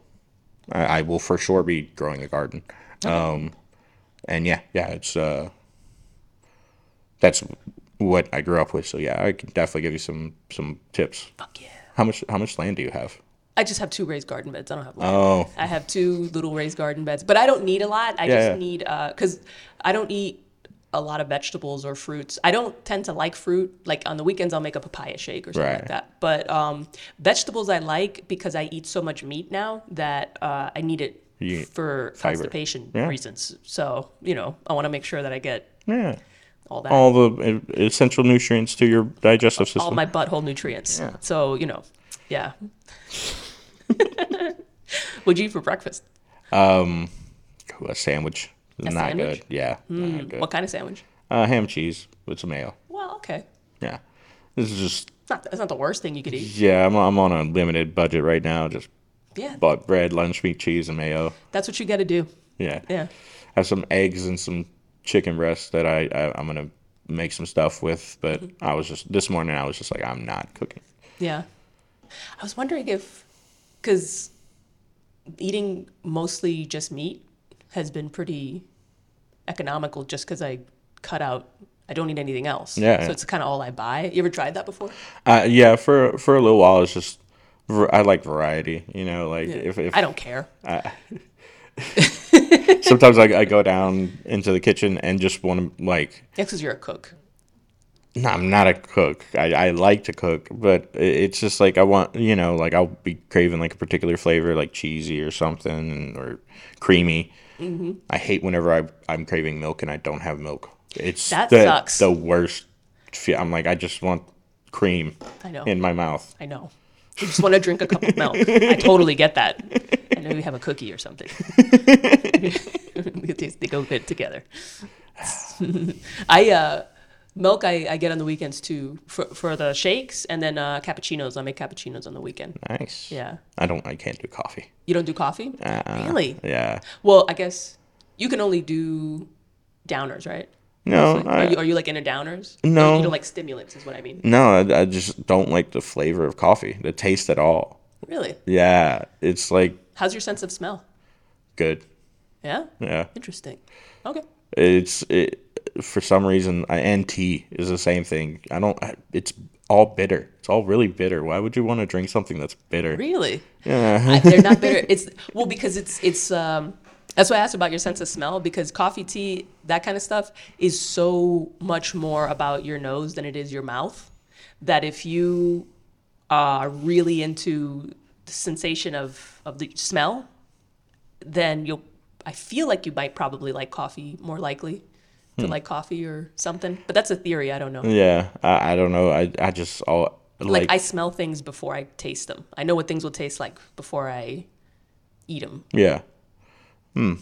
[SPEAKER 2] I, I will for sure be growing a garden. Um, and yeah, yeah, it's uh, that's what I grew up with. So yeah, I can definitely give you some some tips.
[SPEAKER 1] Fuck yeah.
[SPEAKER 2] How much how much land do you have?
[SPEAKER 1] I just have two raised garden beds. I don't have land.
[SPEAKER 2] Oh,
[SPEAKER 1] I have two little raised garden beds, but I don't need a lot. I
[SPEAKER 2] Yeah,
[SPEAKER 1] just
[SPEAKER 2] yeah.
[SPEAKER 1] need because I don't eat a lot of vegetables or fruits. I don't tend to like fruit. Like on the weekends, I'll make a papaya shake or something like that. But um, vegetables I like because I eat so much meat now that uh, I need it for
[SPEAKER 2] fiber.
[SPEAKER 1] constipation
[SPEAKER 2] Yeah.
[SPEAKER 1] reasons. So you know, I want to make sure that I get
[SPEAKER 2] yeah.
[SPEAKER 1] All that,
[SPEAKER 2] All the uh, essential nutrients to your digestive system.
[SPEAKER 1] all my butthole nutrients.
[SPEAKER 2] Yeah.
[SPEAKER 1] So you know, yeah. *laughs* What'd you eat for breakfast?
[SPEAKER 2] Um, a sandwich.
[SPEAKER 1] A
[SPEAKER 2] not
[SPEAKER 1] sandwich?
[SPEAKER 2] good. Yeah. not good.
[SPEAKER 1] What kind of sandwich?
[SPEAKER 2] Uh, ham cheese with some mayo.
[SPEAKER 1] Well, okay.
[SPEAKER 2] Yeah. This is just
[SPEAKER 1] It's not, that's not the worst thing you could eat.
[SPEAKER 2] yeah. I'm I'm on a limited budget right now. Just
[SPEAKER 1] Yeah,
[SPEAKER 2] bought bread, lunch meat, cheese, and mayo.
[SPEAKER 1] that's what you got to do.
[SPEAKER 2] Yeah.
[SPEAKER 1] Yeah.
[SPEAKER 2] Have some eggs and some chicken breasts that I, I I'm gonna make some stuff with. But I was just this morning. I was just like, I'm not cooking.
[SPEAKER 1] Yeah. I was wondering if, because eating mostly just meat has been pretty economical just because I cut out, I don't eat anything else.
[SPEAKER 2] Yeah.
[SPEAKER 1] So it's kind of all I buy. You ever tried that before?
[SPEAKER 2] Uh, yeah, for for a little while, it's just I like variety. You know, like if, if
[SPEAKER 1] I don't care. *laughs* *laughs*
[SPEAKER 2] sometimes I, I go down into the kitchen and just want to like
[SPEAKER 1] That's because you're a cook.
[SPEAKER 2] no, I'm not a cook. I, I like to cook, but it's just like I want, you know, like I'll be craving like a particular flavor, like cheesy or something, or creamy.
[SPEAKER 1] Mm-hmm.
[SPEAKER 2] I hate whenever I, I'm craving milk and I don't have milk. It's
[SPEAKER 1] That
[SPEAKER 2] the,
[SPEAKER 1] sucks.
[SPEAKER 2] the worst. I'm like, I just want cream
[SPEAKER 1] I know.
[SPEAKER 2] in my mouth.
[SPEAKER 1] I know. You just want to drink a cup of milk. I totally get that. And maybe have a cookie or something. *laughs* they go good together. *laughs* I uh, milk I, I get on the weekends too for for the shakes and then uh, cappuccinos. I make cappuccinos on the weekend.
[SPEAKER 2] Nice.
[SPEAKER 1] Yeah.
[SPEAKER 2] I don't. I can't do coffee.
[SPEAKER 1] You don't do coffee?
[SPEAKER 2] Uh-uh.
[SPEAKER 1] Really?
[SPEAKER 2] Yeah.
[SPEAKER 1] Well, I guess you can only do downers, right?
[SPEAKER 2] No.
[SPEAKER 1] Are
[SPEAKER 2] I,
[SPEAKER 1] you, are you like into downers?
[SPEAKER 2] No.
[SPEAKER 1] You don't like stimulants, is what I mean.
[SPEAKER 2] no. I, I just don't like the flavor of coffee. The taste at all.
[SPEAKER 1] Really?
[SPEAKER 2] Yeah. It's like
[SPEAKER 1] How's your sense of smell?
[SPEAKER 2] good.
[SPEAKER 1] Yeah?
[SPEAKER 2] Yeah.
[SPEAKER 1] Interesting. Okay.
[SPEAKER 2] It's it, for some reason, I, and tea is the same thing. I don't. I- It's all bitter. It's all really bitter. Why would you want to drink something that's bitter?
[SPEAKER 1] Really?
[SPEAKER 2] Yeah.
[SPEAKER 1] I, they're not *laughs* bitter. It's well because it's it's um that's why I asked about your sense of smell because coffee, tea, that kind of stuff is so much more about your nose than it is your mouth. That if you are really into the sensation of of the smell, then you'll. I feel like you might probably like coffee more likely to hmm. like coffee or something. But that's a theory. I don't know.
[SPEAKER 2] yeah. I, I don't know. I I just all
[SPEAKER 1] Like,
[SPEAKER 2] like,
[SPEAKER 1] I smell things before I taste them. I know what things will taste like before I eat them.
[SPEAKER 2] yeah. Hmm.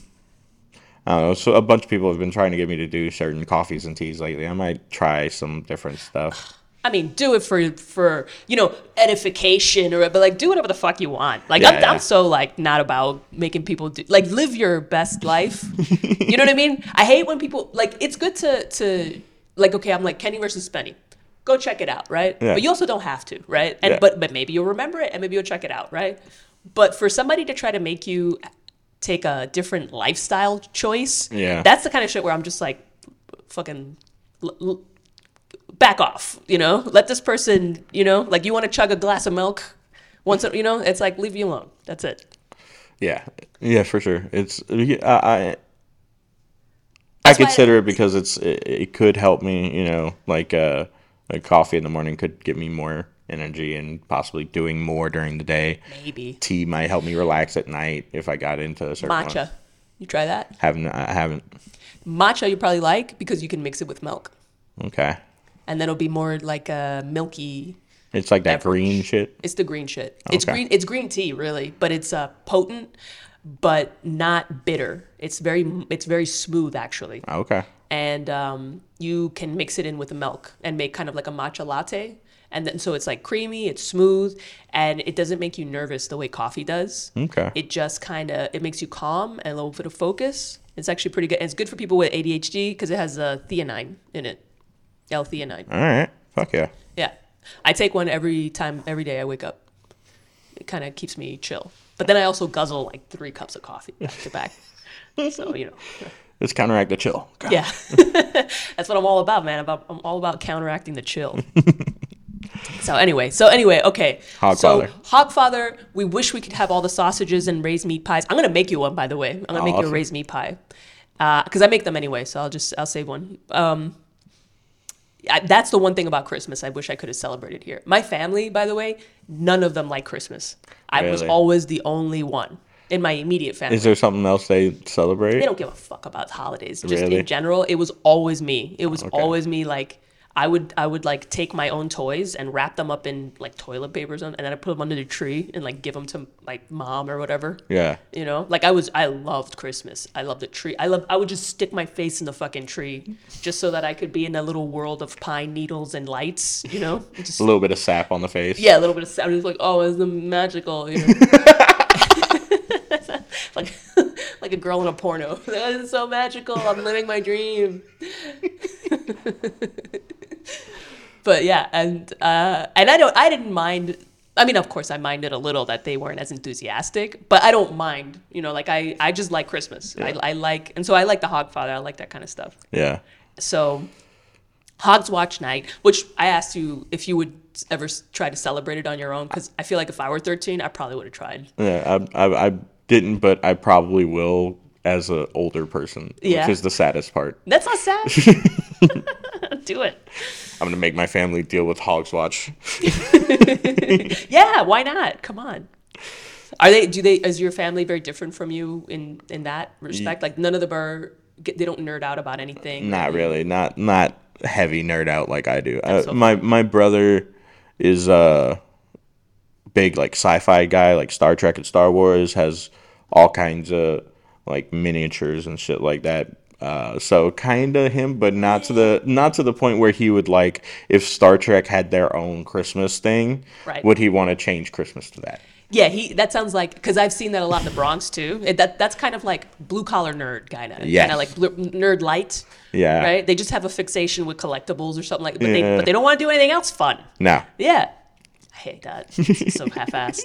[SPEAKER 2] I don't know. So a bunch of people have been trying to get me to do certain coffees and teas lately. I might try some different stuff. *sighs*
[SPEAKER 1] I mean, do it for for you know edification or but like do whatever the fuck you want. Like
[SPEAKER 2] Yeah,
[SPEAKER 1] I'm,
[SPEAKER 2] yeah.
[SPEAKER 1] I'm so like not about making people do like live your best life. you know what I mean? *laughs* I hate when people like it's good to to like okay, I'm like Kenny versus Spenny. Go check it out, right?
[SPEAKER 2] Yeah.
[SPEAKER 1] But you also don't have to, right? And but but maybe you'll remember it and maybe you'll check it out, right? But for somebody to try to make you take a different lifestyle choice,
[SPEAKER 2] Yeah.
[SPEAKER 1] that's the kind of shit where I'm just like fucking l- l- back off, you know? Let this person, you know, like you want to chug a glass of milk once, a- you know, it's like leave you alone. That's it.
[SPEAKER 2] Yeah. Yeah, for sure. It's I I, I consider it because it's it, it could help me, you know, like uh like coffee in the morning could give me more energy and possibly doing more during the day.
[SPEAKER 1] Maybe.
[SPEAKER 2] Tea might help me relax at night if I got into a certain one.
[SPEAKER 1] Matcha. You try that?
[SPEAKER 2] Haven't I haven't.
[SPEAKER 1] Matcha you probably like because you can mix it with milk.
[SPEAKER 2] Okay.
[SPEAKER 1] And then it'll be more like a milky
[SPEAKER 2] It's like that
[SPEAKER 1] Beverage.
[SPEAKER 2] green shit.
[SPEAKER 1] It's the green shit. It's green. It's green tea, really, but it's uh, potent, but not bitter. It's very. It's very smooth, actually.
[SPEAKER 2] Okay.
[SPEAKER 1] And um, you can mix it in with the milk and make kind of like a matcha latte. And then so it's like creamy, it's smooth, and it doesn't make you nervous the way coffee does.
[SPEAKER 2] Okay.
[SPEAKER 1] It just kind of it makes you calm and a little bit of focus. It's actually pretty good. And it's good for people with ADHD because it has uh, theanine in it, L-theanine.
[SPEAKER 2] All right. Fuck yeah.
[SPEAKER 1] Yeah. I take one every time, every day I wake up. It kind of keeps me chill. But then I also guzzle like three cups of coffee back to back. *laughs* So, you know,
[SPEAKER 2] Let's counteract the chill. God.
[SPEAKER 1] yeah. *laughs* That's what I'm all about, man. I'm all about counteracting the chill. *laughs* so anyway, so anyway, okay. so
[SPEAKER 2] Hogfather.
[SPEAKER 1] Hogfather, we wish we could have all the sausages and raised meat pies. I'm gonna make you one, by the way. I'm gonna make you a raised meat pie because I make them anyway. So I'll just I'll save one. Um, I, that's the one thing about Christmas I wish I could have celebrated here. My family, by the way, none of them like Christmas. I was always the only one in my immediate family.
[SPEAKER 2] Is there something else they celebrate?
[SPEAKER 1] they don't give a fuck about holidays. Just
[SPEAKER 2] Really?
[SPEAKER 1] in general, it was always me. It was always me. Like I would, I would like take my own toys and wrap them up in like toilet papers, and then I put them under the tree and like give them to like mom or whatever.
[SPEAKER 2] Yeah.
[SPEAKER 1] You know, like I was, I loved Christmas. I loved the tree. I love. I would just stick my face in the fucking tree just so that I could be in a little world of pine needles and lights. You know, *laughs* just
[SPEAKER 2] A little bit of sap on the face.
[SPEAKER 1] yeah, a little bit of sap. It was like, oh, it's the magical. You know? *laughs* *laughs* like like a girl in a porno. That is so magical. I'm living my dream. But yeah, and uh, and I don't. I didn't mind. I mean, of course, I minded a little that they weren't as enthusiastic, but I don't mind. You know, like I, I just like Christmas. I, I like, and so I like the Hogfather. I like that kind of stuff.
[SPEAKER 2] Yeah.
[SPEAKER 1] So, Hogswatchnight, which I asked you if you would ever try to celebrate it on your own, because I feel like if I were 13, I probably would have tried.
[SPEAKER 2] Yeah. I, I, I didn't, but I probably will as an older person,
[SPEAKER 1] Yeah.
[SPEAKER 2] which is the saddest part.
[SPEAKER 1] That's not sad. *laughs* *laughs* *laughs* Do it.
[SPEAKER 2] I'm gonna make my family deal with Hogswatch. *laughs*
[SPEAKER 1] Yeah, why not? Come on. Are they? Do they? Is your family very different from you in in that respect? Like none of them are. They don't nerd out about anything.
[SPEAKER 2] Not really. Not not heavy nerd out like I do. Uh,
[SPEAKER 1] so
[SPEAKER 2] my my brother is a big like sci-fi guy, like Star Trek and Star Wars. Has all kinds of like miniatures and shit like that. Uh, so kind of him, but not to the not to the point where he would like if Star Trek had their own Christmas thing.
[SPEAKER 1] Right.
[SPEAKER 2] Would he want to change Christmas to that?
[SPEAKER 1] Yeah, he. That sounds like because I've seen that a lot in the Bronx too. It, that that's kind of like blue collar nerd kind of.
[SPEAKER 2] Yes.
[SPEAKER 1] Kind of like bl- nerd light.
[SPEAKER 2] Yeah.
[SPEAKER 1] Right. They just have a fixation with collectibles or something like. But they but they don't want to do anything else fun.
[SPEAKER 2] No.
[SPEAKER 1] Yeah. I hate that. It's so half-assed.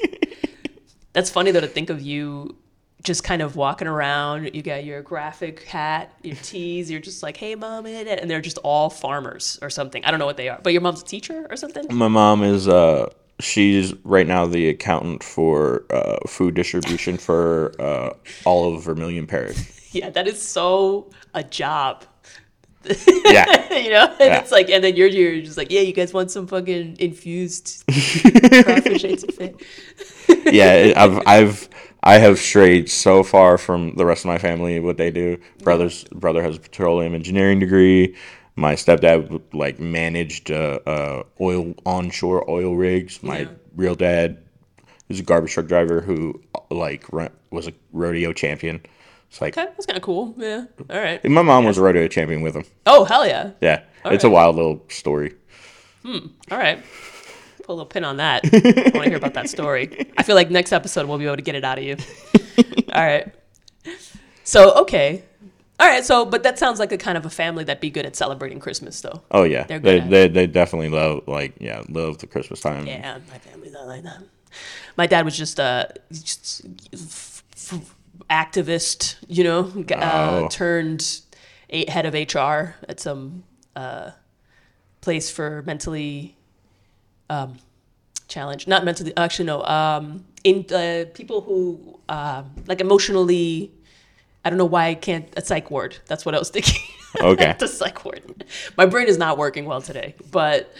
[SPEAKER 1] *laughs* That's funny though to think of you just kind of walking around. You got your graphic hat, your *laughs* tees. You're just like, "Hey, mom," and and they're just all farmers or something. I don't know what they are, but your mom's a teacher or something.
[SPEAKER 2] My mom is uh she's right now the accountant for uh, food distribution for uh, all of Vermilion Parish. *laughs*
[SPEAKER 1] Yeah, that is so a job.
[SPEAKER 2] Yeah. *laughs*
[SPEAKER 1] you know, and
[SPEAKER 2] Yeah.
[SPEAKER 1] it's like, and then you're you're just like, yeah, you guys want some fucking infused crawfish eggs and fit.
[SPEAKER 2] yeah, I've I've I have strayed so far from the rest of my family what they do. Brothers brother has a petroleum engineering degree. My stepdad like managed uh, uh, oil onshore oil rigs. My
[SPEAKER 1] Yeah.
[SPEAKER 2] real dad is a garbage truck driver who like was a rodeo champion. It's like
[SPEAKER 1] Okay, that's kind of cool. Yeah. All right.
[SPEAKER 2] my mom was a rodeo champion with him.
[SPEAKER 1] Oh hell yeah.
[SPEAKER 2] Yeah, it's a wild little story. Hmm.
[SPEAKER 1] All right. Put a little pin on that. *laughs* I want to hear about that story. I feel like next episode we'll be able to get it out of you. *laughs* All right. So okay. All right. So, but that sounds like a kind of a family that'd be good at celebrating Christmas, though.
[SPEAKER 2] Oh yeah,
[SPEAKER 1] They're
[SPEAKER 2] they,
[SPEAKER 1] good at
[SPEAKER 2] they they definitely love like yeah love the Christmas time.
[SPEAKER 1] Yeah, my family's not like that. My dad was just a just f- f- activist, you know, g- uh,
[SPEAKER 2] Oh.
[SPEAKER 1] turned a head of HR at some uh, place for mentally um, challenged, not mentally, actually no, um, in uh, people who uh, like emotionally. I don't know why I can't a psych ward. That's what I was thinking. *laughs*
[SPEAKER 2] Okay.
[SPEAKER 1] the psych ward. My brain is not working well today, but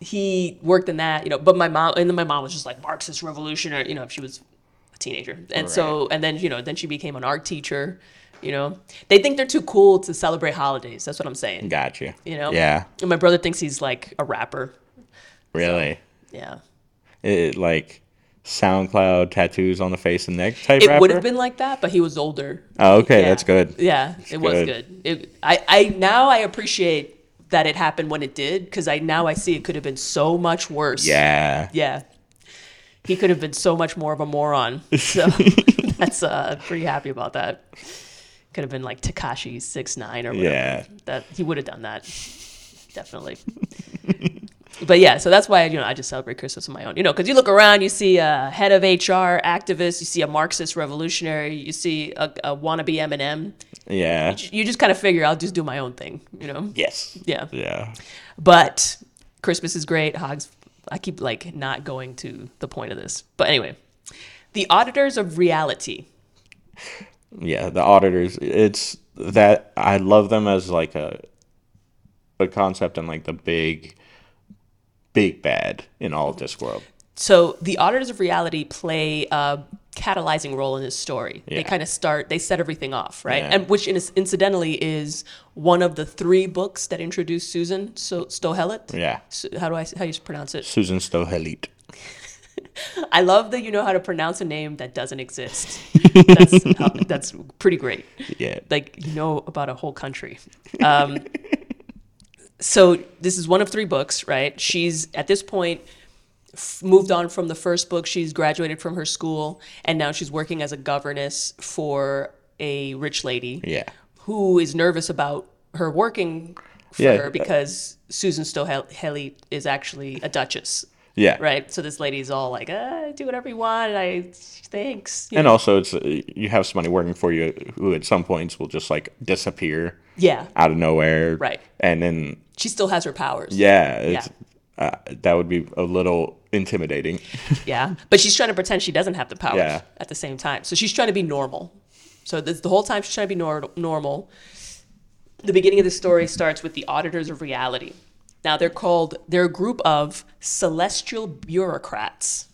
[SPEAKER 1] he worked in that, you know. But my mom and then my mom was just like Marxist revolutionary, you know. If she was a teenager, and so and then you know then she became an art teacher. You know, they think they're too cool to celebrate holidays. That's what I'm saying.
[SPEAKER 2] Gotcha.
[SPEAKER 1] You know.
[SPEAKER 2] Yeah.
[SPEAKER 1] And my brother thinks he's like a rapper.
[SPEAKER 2] Really.
[SPEAKER 1] Yeah.
[SPEAKER 2] It, like SoundCloud tattoos on the face and neck type
[SPEAKER 1] It
[SPEAKER 2] rapper.
[SPEAKER 1] would have been like that, but he was older.
[SPEAKER 2] Oh, okay,
[SPEAKER 1] Yeah.
[SPEAKER 2] that's good.
[SPEAKER 1] Yeah, it was
[SPEAKER 2] good.
[SPEAKER 1] good. It, I, I now I appreciate that it happened when it did because I now I see it could have been so much worse.
[SPEAKER 2] Yeah.
[SPEAKER 1] Yeah. He could have been so much more of a moron. *laughs* So that's uh pretty happy about that. Could have been like Tekashi six nine or whatever.
[SPEAKER 2] Yeah.
[SPEAKER 1] That he would have done that. Definitely. But yeah, so that's why you know I just celebrate Christmas on my own. You know, because you look around, you see a head of HR activist, you see a Marxist revolutionary, you see a, a wannabe Eminem.
[SPEAKER 2] Yeah.
[SPEAKER 1] You just kind of figure I'll just do my own thing. You know.
[SPEAKER 2] Yes.
[SPEAKER 1] Yeah.
[SPEAKER 2] Yeah.
[SPEAKER 1] But Christmas is great. Hogs, I keep like not going to the point of this. But anyway, the auditors of reality.
[SPEAKER 2] Yeah. The auditors. It's that I love them as like a a concept and like the big big bad in all of this world.
[SPEAKER 1] So the auditors of reality play a catalyzing role in this story. They kind of start. They set everything off, right?
[SPEAKER 2] Yeah.
[SPEAKER 1] And which in, incidentally is one of the three books that introduced Susan so, Sto Helit.
[SPEAKER 2] Yeah.
[SPEAKER 1] So how do I how do you pronounce it?
[SPEAKER 2] Susan Sto Helit. *laughs*
[SPEAKER 1] I love that you know how to pronounce a name that doesn't exist. That's *laughs* that's pretty great.
[SPEAKER 2] Yeah.
[SPEAKER 1] like you know about a whole country. Um, *laughs* so this is one of three books, right? She's at this point f- moved on from the first book. She's graduated from her school, and now she's working as a governess for a rich lady
[SPEAKER 2] Yeah.
[SPEAKER 1] who is nervous about her working for
[SPEAKER 2] Yeah.
[SPEAKER 1] her because Susan Sto Helit is actually a duchess,
[SPEAKER 2] Yeah.
[SPEAKER 1] right? So this lady's all like, ah, "Do whatever you want," and I thanks. You
[SPEAKER 2] And
[SPEAKER 1] know?
[SPEAKER 2] also, it's uh, you have somebody working for you who at some points will just like disappear
[SPEAKER 1] yeah,
[SPEAKER 2] out of nowhere.
[SPEAKER 1] Right.
[SPEAKER 2] And then
[SPEAKER 1] she still has her powers.
[SPEAKER 2] yeah, it's, Uh, that would be a little intimidating. *laughs*
[SPEAKER 1] Yeah, but she's trying to pretend she doesn't have the powers
[SPEAKER 2] Yeah.
[SPEAKER 1] at the same time. So she's trying to be normal. So this, the whole time she's trying to be nor- normal. The beginning of the story starts with the auditors of reality. Now they're called they're a group of celestial bureaucrats.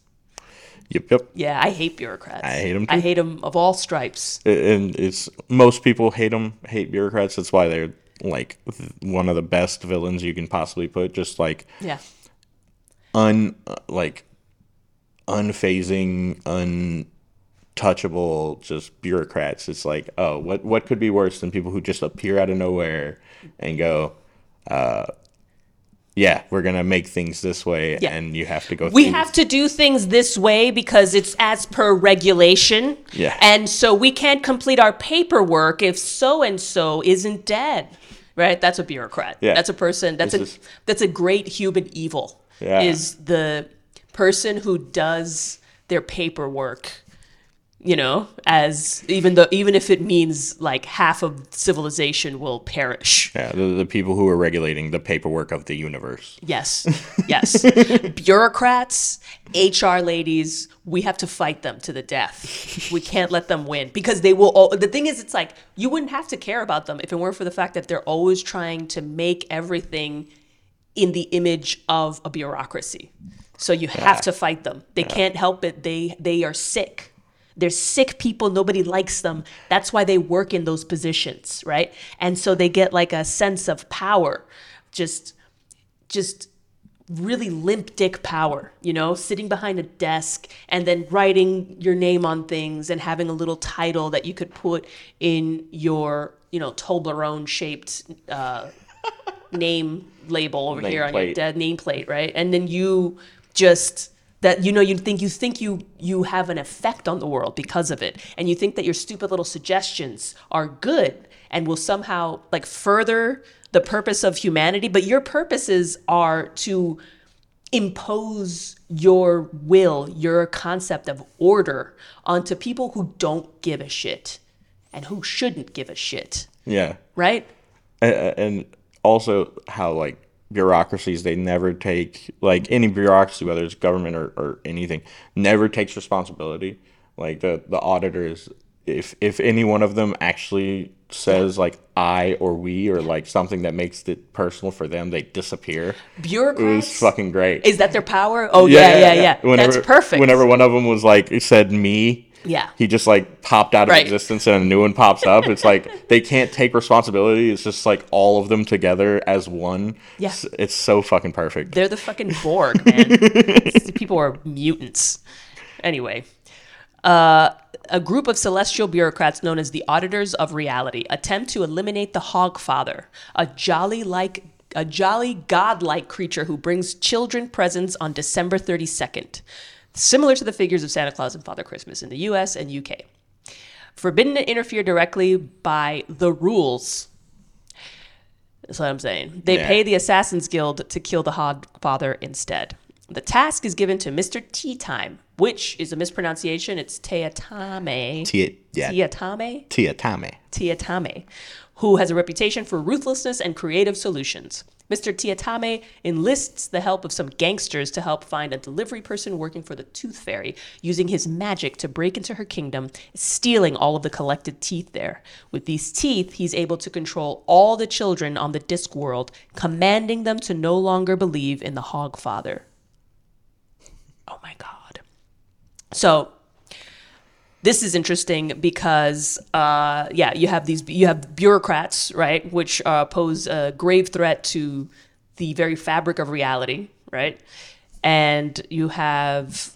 [SPEAKER 2] Yep. Yep.
[SPEAKER 1] Yeah, I hate bureaucrats.
[SPEAKER 2] I hate 'em
[SPEAKER 1] I
[SPEAKER 2] too.
[SPEAKER 1] hate them of all stripes.
[SPEAKER 2] and it's most people hate them, hate bureaucrats. That's why they're like one of the best villains you can possibly put. Just like
[SPEAKER 1] Yeah.
[SPEAKER 2] un like unfazing, untouchable, just bureaucrats. It's like, oh, what what could be worse than people who just appear out of nowhere and go, uh, yeah, we're gonna make things this way,
[SPEAKER 1] Yeah.
[SPEAKER 2] and you have to go. Through.
[SPEAKER 1] We have to do things this way because it's as per regulation.
[SPEAKER 2] Yeah.
[SPEAKER 1] And so we can't complete our paperwork if so and so isn't dead. Right? That's a bureaucrat.
[SPEAKER 2] Yeah.
[SPEAKER 1] That's a person that's
[SPEAKER 2] This
[SPEAKER 1] a
[SPEAKER 2] is-
[SPEAKER 1] that's a great human evil.
[SPEAKER 2] Yeah.
[SPEAKER 1] Is the person who does their paperwork you know, as even though even if it means like half of civilization will perish.
[SPEAKER 2] Yeah, the, the people who are regulating the paperwork of the universe.
[SPEAKER 1] Yes, *laughs* yes. Bureaucrats, HR ladies, we have to fight them to the death. We can't let them win because they will. All, the thing is, it's like you wouldn't have to care about them if it weren't for the fact that they're always trying to make everything in the image of a bureaucracy. So you have to fight them. They can't help it. They they are sick. They're sick people. Nobody likes them. That's why they work in those positions, right? And so they get like a sense of power, just just really limp dick power, you know, sitting behind a desk and then writing your name on things and having a little title that you could put in your, you know, Toblerone shaped uh, *laughs* name label over here on your dead nameplate, right? And then you just that you know you think you think you you have an effect on the world because of it. And you think that your stupid little suggestions are good and will somehow like further the purpose of humanity but your purposes are to impose your will your concept of order onto people who don't give a shit and who shouldn't give a shit.
[SPEAKER 2] Yeah,
[SPEAKER 1] right?
[SPEAKER 2] And, and also how like bureaucracies they never take like any bureaucracy whether it's government or, or anything never takes responsibility. Like the the auditors if if any one of them actually says like i or we or like something that makes it personal for them they disappear. It was fucking great.
[SPEAKER 1] Is that their power? Oh yeah yeah yeah,
[SPEAKER 2] Whenever,
[SPEAKER 1] that's perfect.
[SPEAKER 2] whenever one of them was like it said me
[SPEAKER 1] Yeah.
[SPEAKER 2] he just like popped out of
[SPEAKER 1] Right.
[SPEAKER 2] existence and a new one pops up. It's like *laughs* they can't take responsibility. It's just like all of them together as one.
[SPEAKER 1] Yeah.
[SPEAKER 2] It's, it's so fucking perfect.
[SPEAKER 1] They're the fucking Borg, *laughs* man. People are mutants. Anyway, uh, a group of celestial bureaucrats known as the Auditors of Reality attempt to eliminate the Hogfather, a jolly like a jolly godlike creature who brings children presents on December 32nd, similar to the figures of Santa Claus and Father Christmas in the US and UK. Forbidden to interfere directly by the rules that's what I'm saying. They
[SPEAKER 2] Yeah.
[SPEAKER 1] pay the Assassin's Guild to kill the Hogfather instead. The task is given to Mr. Tea Time, which is a mispronunciation. It's Teatame.
[SPEAKER 2] Tia, yeah,
[SPEAKER 1] Teatame?
[SPEAKER 2] Tiatame.
[SPEAKER 1] Tiatame, who has a reputation for ruthlessness and creative solutions. Mr. Tiatame enlists the help of some gangsters to help find a delivery person working for the Tooth Fairy, using his magic to break into her kingdom, stealing all of the collected teeth there. With these teeth, he's able to control all the children on the Discworld, commanding them to no longer believe in the Hogfather. Oh my god. So, this is interesting because uh, yeah you have these you have bureaucrats right which uh, pose a grave threat to the very fabric of reality right and you have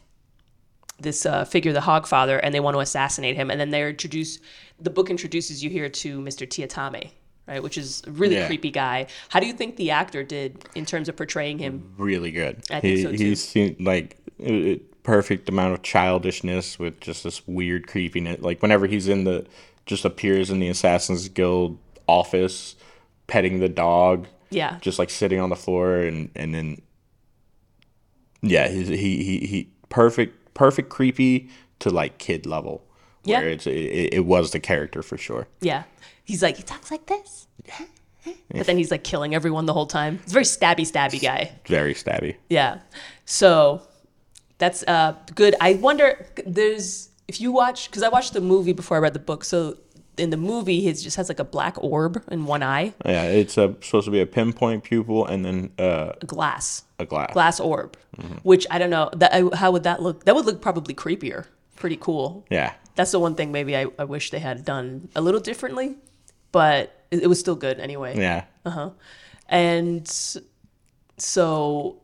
[SPEAKER 1] this uh, figure the hogfather and they want to assassinate him and then they introduce the book introduces you here to mr tiatame right which is a really
[SPEAKER 2] Yeah.
[SPEAKER 1] creepy guy how do you think the actor did in terms of portraying him
[SPEAKER 2] Really good.
[SPEAKER 1] I think
[SPEAKER 2] he,
[SPEAKER 1] so, too.
[SPEAKER 2] He's seen, like uh, perfect amount of childishness with just this weird creepiness. Like whenever he's in the just appears in the Assassin's Guild office, petting the dog,
[SPEAKER 1] Yeah.
[SPEAKER 2] just like sitting on the floor, and and then yeah, he's, he he he perfect perfect creepy to like kid level.
[SPEAKER 1] Yeah.
[SPEAKER 2] Where it's it, it was the character for sure.
[SPEAKER 1] Yeah. He's like, he talks like this. *laughs* But then he's like killing everyone the whole time. He's a very stabby, stabby guy.
[SPEAKER 2] Very stabby.
[SPEAKER 1] Yeah. So that's uh good. I wonder there's if you watch because I watched the movie before I read the book. So in the movie, he just has like a black orb in one eye,
[SPEAKER 2] Yeah, it's a, supposed to be a pinpoint pupil and then uh,
[SPEAKER 1] a glass,
[SPEAKER 2] a glass.
[SPEAKER 1] glass orb, which I don't know. That I, how would that look? That would look probably creepier. Pretty cool.
[SPEAKER 2] Yeah,
[SPEAKER 1] That's the one thing maybe I, I wish they had done a little differently, but it, it was still good anyway.
[SPEAKER 2] yeah, Uh huh.
[SPEAKER 1] And so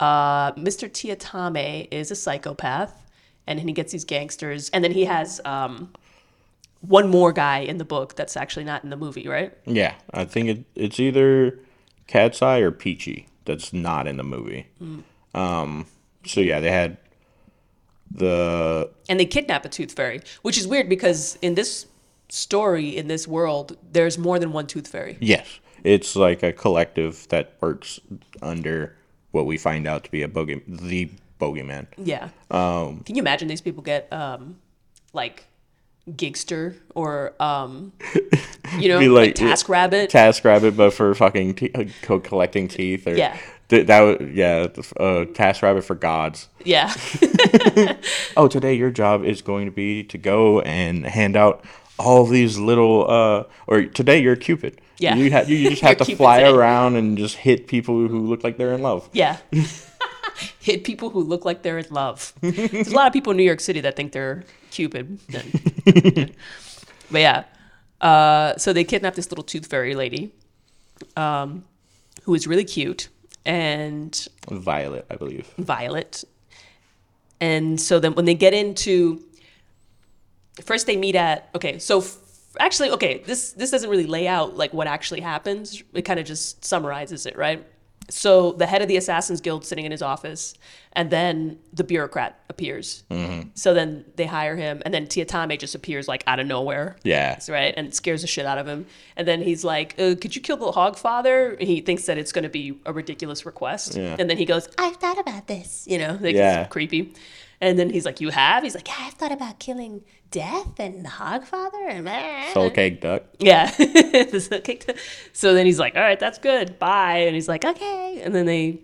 [SPEAKER 1] uh, Mr. Tiatame is a psychopath, and then he gets these gangsters, and then he has um, one more guy in the book that's actually not in the movie, right?
[SPEAKER 2] yeah. I think it, it's either Cat's Eye or Peachy that's not in the movie. Um, so yeah, they had the
[SPEAKER 1] And they kidnap a tooth fairy, which is weird because in this story, in this world, there's more than one tooth fairy.
[SPEAKER 2] yes, it's like a collective that works under what we find out to be a bogey, the bogeyman.
[SPEAKER 1] Yeah. Um, Can you imagine these people get um, like Gigster or um, you *laughs* know, like,
[SPEAKER 2] like-
[SPEAKER 1] Task Rabbit?
[SPEAKER 2] Task Rabbit, but for fucking te- uh, collecting teeth. Or,
[SPEAKER 1] Yeah.
[SPEAKER 2] Th- that would yeah. Uh, Task Rabbit for gods.
[SPEAKER 1] yeah. *laughs* *laughs*
[SPEAKER 2] oh, today your job is going to be to go and hand out all these little, uh, or today you're Cupid.
[SPEAKER 1] Yeah.
[SPEAKER 2] You, ha- you *laughs* just have to fly around and just hit people who look like they're in love.
[SPEAKER 1] Yeah. *laughs* *laughs* Hit people who look like they're in love. There's a lot of people in New York City that think they're Cupid. but yeah. Uh, so they kidnapped this little tooth fairy lady um, who is really cute and
[SPEAKER 2] Violet, I believe.
[SPEAKER 1] Violet. And so then when they get into first they meet at okay, so f- actually okay, this this doesn't really lay out like what actually happens. It kind of just summarizes it, right? So the head of the Assassins Guild sitting in his office, and then the bureaucrat appears. So then they hire him, and then Tiatame just appears like out of nowhere
[SPEAKER 2] Yeah.
[SPEAKER 1] right? And scares the shit out of him. And then he's like, uh, "Could you kill the hog father?" He thinks that it's going to be a ridiculous request.
[SPEAKER 2] Yeah.
[SPEAKER 1] And then he goes, "I've thought about this," you know, like
[SPEAKER 2] Yeah.
[SPEAKER 1] it's creepy. And then he's like, "You have?" He's like, "Yeah, I've thought about killing Death and the hog father." And
[SPEAKER 2] Soul cake duck.
[SPEAKER 1] yeah. This is kicked- so then he's like, "All right, that's good. Bye." And he's like, "Okay." And then they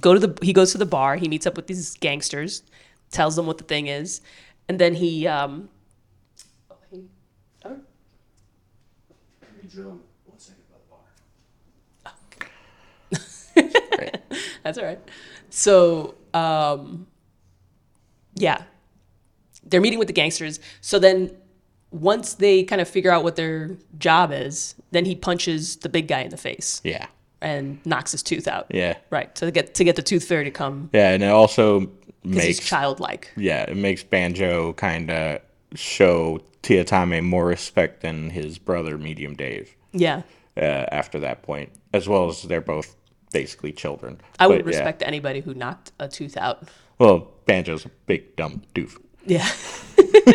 [SPEAKER 1] go to the. He goes to the bar. He meets up with these gangsters, tells them what the thing is, and then he. um oh, he- oh, That's all right. So, um, yeah, they're meeting with the gangsters. So then, once they kind of figure out what their job is, then he punches the big guy in the face
[SPEAKER 2] Yeah.
[SPEAKER 1] and knocks his tooth out.
[SPEAKER 2] Yeah.
[SPEAKER 1] Right to get to get the tooth fairy to come
[SPEAKER 2] Yeah, and it also makes
[SPEAKER 1] childlike.
[SPEAKER 2] yeah, it makes Banjo kind of show Tiatame more respect than his brother Medium Dave.
[SPEAKER 1] Yeah,
[SPEAKER 2] Uh, after that point, as well as they're both basically children.
[SPEAKER 1] I would
[SPEAKER 2] But, yeah.
[SPEAKER 1] respect anybody who knocked a tooth out.
[SPEAKER 2] Well, Banjo's a big dumb doof.
[SPEAKER 1] Yeah, *laughs*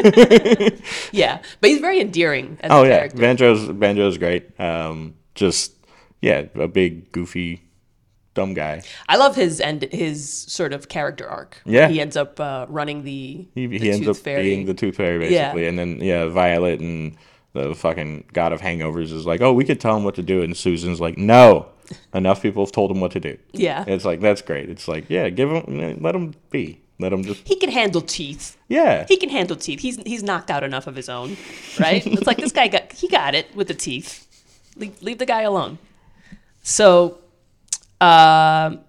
[SPEAKER 1] yeah, but he's very endearing as
[SPEAKER 2] Oh
[SPEAKER 1] a
[SPEAKER 2] yeah,
[SPEAKER 1] character.
[SPEAKER 2] Banjo's Banjo's great. Um, just yeah, a big goofy, dumb guy.
[SPEAKER 1] I love his end, his sort of character arc.
[SPEAKER 2] Yeah.
[SPEAKER 1] he ends up uh, running the,
[SPEAKER 2] He,
[SPEAKER 1] the
[SPEAKER 2] he ends up
[SPEAKER 1] fairy.
[SPEAKER 2] being the tooth fairy basically, and then yeah, Violet and the fucking god of hangovers is like, oh, we could tell him what to do, and Susan's like, no, enough people have told him what to do.
[SPEAKER 1] yeah,
[SPEAKER 2] It's like that's great. It's like yeah, give him, let him be, let him just
[SPEAKER 1] he can handle teeth.
[SPEAKER 2] yeah.
[SPEAKER 1] He can handle teeth. He's he's knocked out enough of his own, right? it's like this guy got he got it with the teeth. Leave, leave the guy alone. So, um,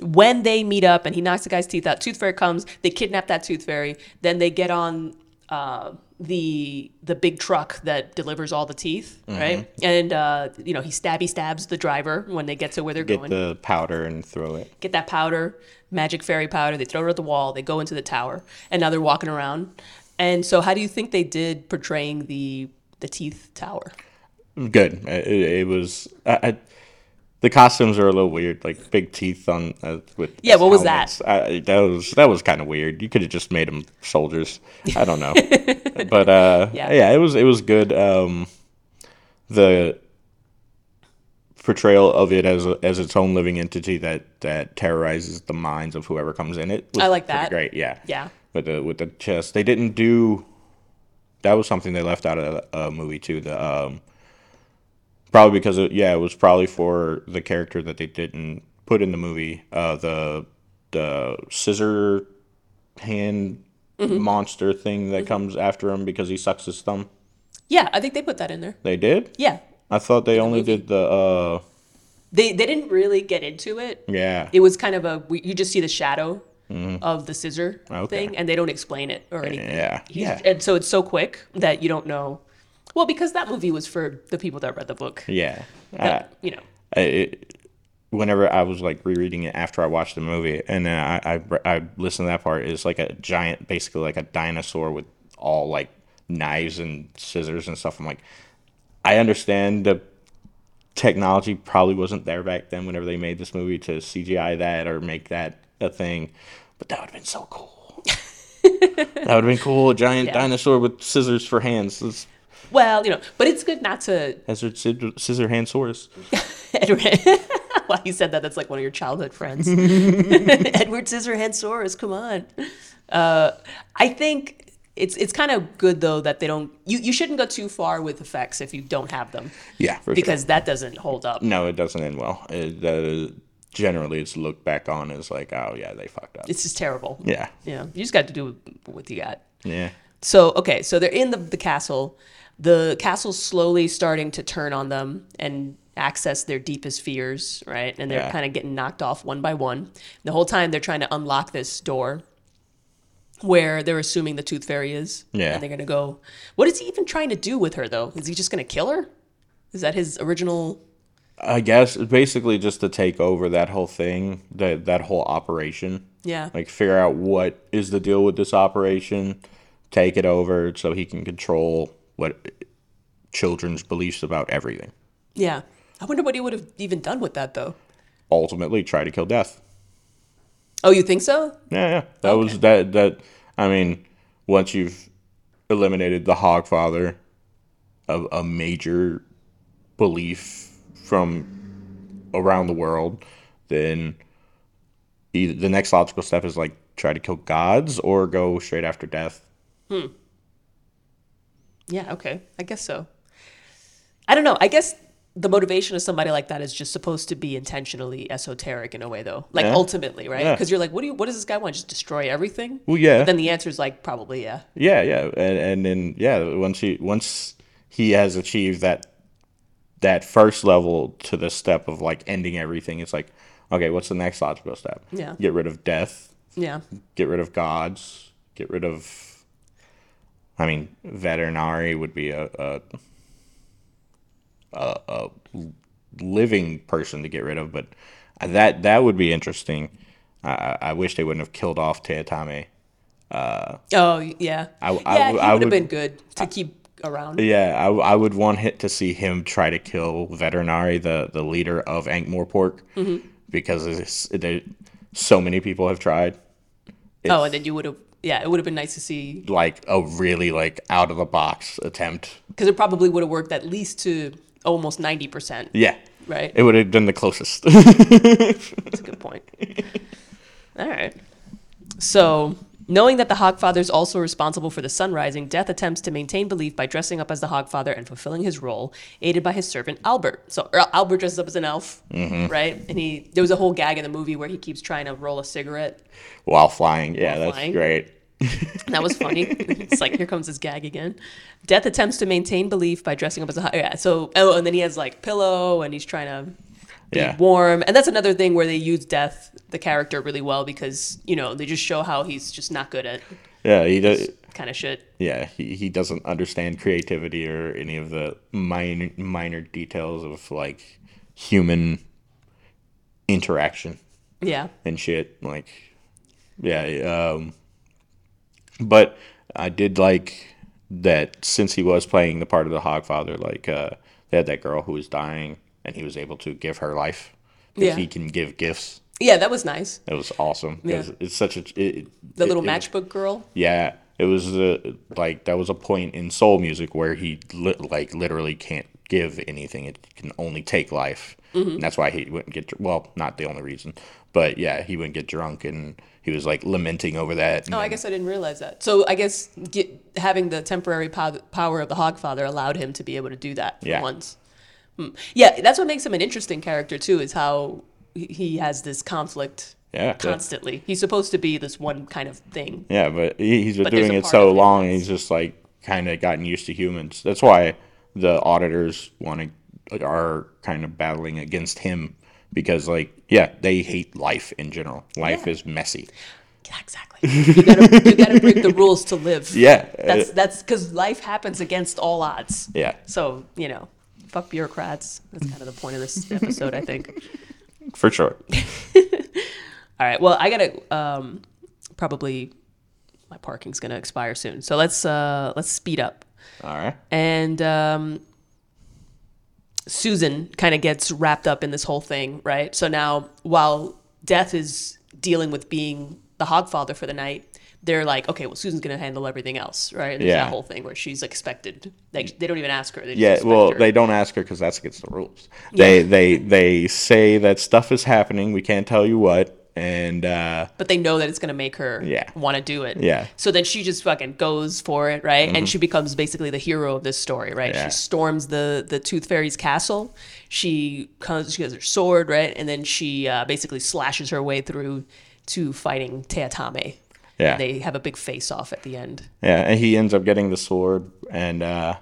[SPEAKER 1] when they meet up and he knocks the guy's teeth out, Tooth Fairy comes. They kidnap that Tooth Fairy. Then they get on uh, the the big truck that delivers all the teeth, right? And uh, you know he stabby stabs the driver when they get to where they're
[SPEAKER 2] Get
[SPEAKER 1] going Get
[SPEAKER 2] the powder and throw it.
[SPEAKER 1] get that powder, magic fairy powder. They throw it at the wall. They go into the tower, and now they're walking around. And so, how do you think they did portraying the the teeth tower?
[SPEAKER 2] Good. It, it was. I, I, The costumes are a little weird, like big teeth on uh, with.
[SPEAKER 1] Yeah, what was that?
[SPEAKER 2] I, that was that was kind of weird. You could have just made them soldiers. I don't know, *laughs* but uh,
[SPEAKER 1] Yeah.
[SPEAKER 2] yeah. it was it was good. Um, the portrayal of it as a, as its own living entity that that terrorizes the minds of whoever comes in it. was
[SPEAKER 1] I like that.
[SPEAKER 2] Great, yeah,
[SPEAKER 1] Yeah.
[SPEAKER 2] With the with the chest, they didn't do. That was something they left out of a uh, movie too. The um, probably because it, yeah, it was probably for the character that they didn't put in the movie. Uh, the the scissor hand
[SPEAKER 1] Mm-hmm.
[SPEAKER 2] monster thing that comes after him because he sucks his thumb.
[SPEAKER 1] Yeah, I think they put that in there.
[SPEAKER 2] They did.
[SPEAKER 1] Yeah.
[SPEAKER 2] I thought they only did the uh,
[SPEAKER 1] They they didn't really get into it.
[SPEAKER 2] yeah.
[SPEAKER 1] It was kind of a we- you just see the shadow of the scissor
[SPEAKER 2] Mm-hmm. Okay.
[SPEAKER 1] thing, and they don't explain it or anything.
[SPEAKER 2] Yeah,
[SPEAKER 1] He's-
[SPEAKER 2] yeah.
[SPEAKER 1] And so it's so quick that you don't know. Well, because that movie was for the people that read the book.
[SPEAKER 2] Yeah.
[SPEAKER 1] That, you know.
[SPEAKER 2] I, it, whenever I was like rereading it after I watched the movie, and then I, I I listened to that part, it's like a giant, basically like a dinosaur with all like knives and scissors and stuff. I'm like, I understand the technology probably wasn't there back then whenever they made this movie to CGI that or make that a thing, but that would have been so cool. *laughs* that would have been cool. A giant
[SPEAKER 1] Yeah.
[SPEAKER 2] dinosaur with scissors for hands.
[SPEAKER 1] Well, you know, but it's good not to.
[SPEAKER 2] Hazard scissor, scissor hand saurus. *laughs* *laughs*
[SPEAKER 1] well, you said that. That's like one of your childhood friends, *laughs* Edward Scissorhands Come on. Uh, I think it's it's kind of good though that they don't. You you shouldn't go too far with effects if you don't have them
[SPEAKER 2] Yeah, for sure.
[SPEAKER 1] because that doesn't hold up.
[SPEAKER 2] No, it doesn't end well. It, uh, generally, it's looked back on as like, oh yeah, they fucked up.
[SPEAKER 1] It's just terrible.
[SPEAKER 2] yeah,
[SPEAKER 1] Yeah, you just got to do what you got.
[SPEAKER 2] yeah,
[SPEAKER 1] So okay, so they're in the the castle. The castle's slowly starting to turn on them and access their deepest fears, right? And they're
[SPEAKER 2] Yeah.
[SPEAKER 1] kind of getting knocked off one by one. The whole time they're trying to unlock this door where they're assuming the tooth fairy is.
[SPEAKER 2] Yeah.
[SPEAKER 1] And they're gonna go. What is he even trying to do with her though? Is he just gonna kill her? Is that his original?
[SPEAKER 2] I guess basically just to take over that whole thing, that that whole operation.
[SPEAKER 1] Yeah.
[SPEAKER 2] Like figure out what is the deal with this operation, take it over so he can control what children's beliefs about everything.
[SPEAKER 1] Yeah. I wonder what he would have even done with that though.
[SPEAKER 2] Ultimately, try to kill death.
[SPEAKER 1] Oh, you think so?
[SPEAKER 2] Yeah, yeah. That was that. That I mean, once you've eliminated the Hogfather, of a major belief from around the world, then the next logical step is like try to kill gods or go straight after death. Hmm.
[SPEAKER 1] Yeah, okay. I guess so. I don't know. I guess the motivation of somebody like that is just supposed to be intentionally esoteric in a way though. Like
[SPEAKER 2] Yeah.
[SPEAKER 1] ultimately, right?
[SPEAKER 2] Yeah.
[SPEAKER 1] Because you're like, what do you what does this guy want? Just destroy everything?
[SPEAKER 2] Well, yeah,
[SPEAKER 1] Then the answer is like probably yeah.
[SPEAKER 2] yeah, yeah, and and then yeah, once he once he has achieved that that first level to the step of like ending everything, it's like, okay, what's the next logical step?
[SPEAKER 1] Yeah.
[SPEAKER 2] get rid of death,
[SPEAKER 1] Yeah.
[SPEAKER 2] get rid of gods, get rid of. I mean, Vetinari would be a a, a, a living person to get rid of, but that that would be interesting. I, I I wish they wouldn't have killed off Teatame.
[SPEAKER 1] Oh yeah.
[SPEAKER 2] I- I
[SPEAKER 1] yeah, he
[SPEAKER 2] I
[SPEAKER 1] would have been good to keep around.
[SPEAKER 2] Yeah, I, I would want hit to see him try to kill Vetinari, the the leader of Ankh-Morpork,
[SPEAKER 1] Mm-hmm.
[SPEAKER 2] because it's, there, so many people have tried.
[SPEAKER 1] oh, and then you would have yeah, it would have been nice to see
[SPEAKER 2] like a really like out of the box attempt.
[SPEAKER 1] because it probably would have worked at least to almost ninety percent.
[SPEAKER 2] Yeah,
[SPEAKER 1] Right.
[SPEAKER 2] it would have been the closest. *laughs*
[SPEAKER 1] That's a good point. *laughs* All right. So, knowing that the Hogfather is also responsible for the sun rising, Death attempts to maintain belief by dressing up as the Hogfather and fulfilling his role, aided by his servant Albert. So, er, Albert dresses up as an elf, mm-hmm. right? And he there was a whole gag in the movie where he keeps trying to roll a cigarette.
[SPEAKER 2] While flying, yeah,
[SPEAKER 1] While
[SPEAKER 2] that's
[SPEAKER 1] flying.
[SPEAKER 2] great. *laughs*
[SPEAKER 1] That was funny. it's like here comes this gag again. Death attempts to maintain belief by dressing up as a yeah. So, oh, and then he has like pillow, and he's trying to be
[SPEAKER 2] Yeah,
[SPEAKER 1] warm. And that's another thing where they use Death, the character, really well because, you know, they just show how he's just not good at
[SPEAKER 2] yeah, he does.
[SPEAKER 1] kind of shit.
[SPEAKER 2] Yeah, he, he doesn't understand creativity or any of the minor minor details of like human interaction.
[SPEAKER 1] Yeah.
[SPEAKER 2] and shit. Like, yeah. Um, but I did like that since he was playing the part of the Hogfather. Like, uh, they had that girl who was dying, and he was able to give her life.
[SPEAKER 1] Yeah.
[SPEAKER 2] he can give gifts.
[SPEAKER 1] Yeah, that was nice.
[SPEAKER 2] It was awesome.
[SPEAKER 1] Yeah.
[SPEAKER 2] It's such a it,
[SPEAKER 1] The
[SPEAKER 2] it-
[SPEAKER 1] little
[SPEAKER 2] it-
[SPEAKER 1] matchbook girl.
[SPEAKER 2] Yeah, it was uh, like that was a point in soul music where he li- like literally can't give anything; it can only take life.
[SPEAKER 1] Mm-hmm.
[SPEAKER 2] And that's why he wouldn't get well, not the only reason, but yeah, he wouldn't get drunk, and he was like lamenting over that.
[SPEAKER 1] Oh, I guess I didn't realize that. So I guess get, having the temporary pow- power of the Hogfather allowed him to be able to do that for
[SPEAKER 2] Yeah.
[SPEAKER 1] once. Hmm. Yeah, that's what makes him an interesting character too. Is how he- has this conflict
[SPEAKER 2] yeah,
[SPEAKER 1] constantly. He's supposed to be this one kind of thing.
[SPEAKER 2] yeah, but he, he's been
[SPEAKER 1] But
[SPEAKER 2] doing it so long, he's just like kind of gotten used to humans. That's why the auditors want to are kind of battling against him because like yeah, they hate life in general. Life
[SPEAKER 1] Yeah.
[SPEAKER 2] is messy.
[SPEAKER 1] Yeah, exactly. you gotta you gotta break the rules to live. *laughs*
[SPEAKER 2] Yeah,
[SPEAKER 1] That's that's because life happens against all odds.
[SPEAKER 2] yeah.
[SPEAKER 1] So you know, fuck bureaucrats. That's kind of the point of this episode, I think. *laughs*
[SPEAKER 2] For sure. *laughs*
[SPEAKER 1] All right. Well, I gotta um, probably my parking's gonna expire soon, so let's uh, let's speed up.
[SPEAKER 2] All right.
[SPEAKER 1] And um, Susan kind of gets wrapped up in this whole thing, right? So now, while Death is dealing with being the Hogfather for the night, they're like, okay, well, Susan's gonna handle everything else, right? There's
[SPEAKER 2] Yeah.
[SPEAKER 1] that whole thing where she's expected. Like they don't even ask her. They
[SPEAKER 2] Yeah, well,
[SPEAKER 1] her.
[SPEAKER 2] they don't ask her because that's against the rules. They they they say that stuff is happening. We can't tell you what, and uh,
[SPEAKER 1] but they know that it's gonna make her
[SPEAKER 2] Yeah.
[SPEAKER 1] want to do it.
[SPEAKER 2] Yeah. Mm-hmm.
[SPEAKER 1] So then she just fucking goes for it, right? And she becomes basically the hero of this story, right?
[SPEAKER 2] Yeah.
[SPEAKER 1] She storms the the Tooth Fairy's castle. She comes, she has her sword, right? And then she uh, basically slashes her way through to fighting Teatame.
[SPEAKER 2] yeah,
[SPEAKER 1] They have a big face off at the end.
[SPEAKER 2] yeah, and he ends up getting the sword, and uh,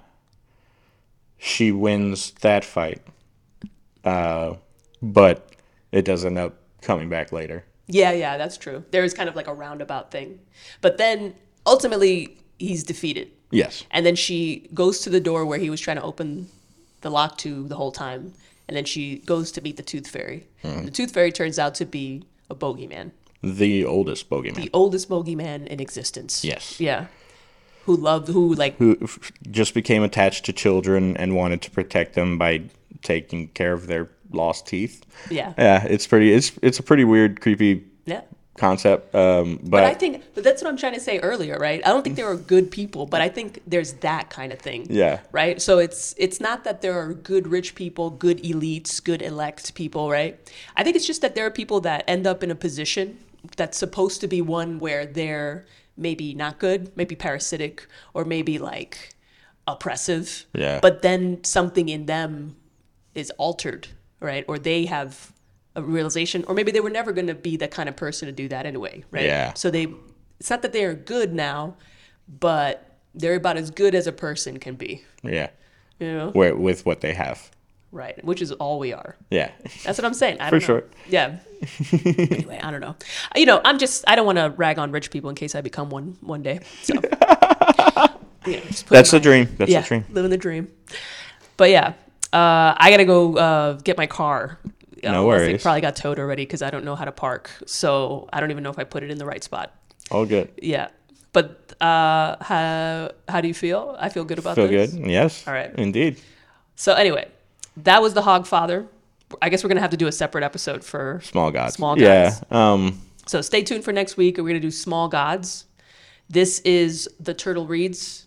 [SPEAKER 2] she wins that fight. Uh, but it does end up coming back later.
[SPEAKER 1] Yeah, yeah, that's true. There is kind of like a roundabout thing, but then ultimately he's defeated.
[SPEAKER 2] Yes.
[SPEAKER 1] And then she goes to the door where he was trying to open the lock to the whole time. And then she goes to meet the Tooth Fairy.
[SPEAKER 2] Hmm.
[SPEAKER 1] The Tooth Fairy turns out to be a bogeyman,
[SPEAKER 2] The oldest bogeyman.
[SPEAKER 1] the oldest bogeyman in existence.
[SPEAKER 2] Yes.
[SPEAKER 1] Yeah. Who loved, who like,
[SPEAKER 2] who f- just became attached to children and wanted to protect them by taking care of their lost teeth.
[SPEAKER 1] yeah.
[SPEAKER 2] Yeah, it's pretty. It's it's a pretty weird, creepy
[SPEAKER 1] Yeah.
[SPEAKER 2] concept. Um, but,
[SPEAKER 1] But I think, but that's what I'm trying to say earlier, right? I don't think there are good people, but I think there's that kind of thing.
[SPEAKER 2] Yeah.
[SPEAKER 1] Right. So it's it's not that there are good rich people, good elites, good elect people, right? I think it's just that there are people that end up in a position that's supposed to be one where they're maybe not good, maybe parasitic, or maybe like oppressive.
[SPEAKER 2] Yeah.
[SPEAKER 1] But then something in them is altered, right? Or they have a realization, or maybe they were never going to be the kind of person to do that anyway, right?
[SPEAKER 2] Yeah.
[SPEAKER 1] So they, it's not that they are good now, but they're about as good as a person can be,
[SPEAKER 2] yeah,
[SPEAKER 1] you know?
[SPEAKER 2] where, with what they have.
[SPEAKER 1] Right. Which is all we are.
[SPEAKER 2] Yeah,
[SPEAKER 1] That's what I'm saying. I
[SPEAKER 2] For
[SPEAKER 1] don't know.
[SPEAKER 2] sure.
[SPEAKER 1] Yeah. anyway, I don't know. Uh, you know, I'm just, I don't want to rag on rich people in case I become one one day. So, *laughs* you know, just put
[SPEAKER 2] that's
[SPEAKER 1] my-
[SPEAKER 2] the dream. That's
[SPEAKER 1] yeah,
[SPEAKER 2] the dream.
[SPEAKER 1] living the dream. But yeah, uh, I gotta go uh, get my car.
[SPEAKER 2] No
[SPEAKER 1] unless It probably got towed already because I don't know how to park. So I don't even know if I put it in the right spot.
[SPEAKER 2] All good.
[SPEAKER 1] Yeah. But uh, how how do you feel? I feel good about
[SPEAKER 2] Feel
[SPEAKER 1] this.
[SPEAKER 2] good. Yes.
[SPEAKER 1] All right.
[SPEAKER 2] Indeed.
[SPEAKER 1] So anyway, that was the Hogfather. I guess we're gonna have to do a separate episode for.
[SPEAKER 2] Small gods.
[SPEAKER 1] Small
[SPEAKER 2] Yeah.
[SPEAKER 1] gods.
[SPEAKER 2] Um.
[SPEAKER 1] So stay tuned for next week. We're gonna do small gods. This is the Turtle Reads.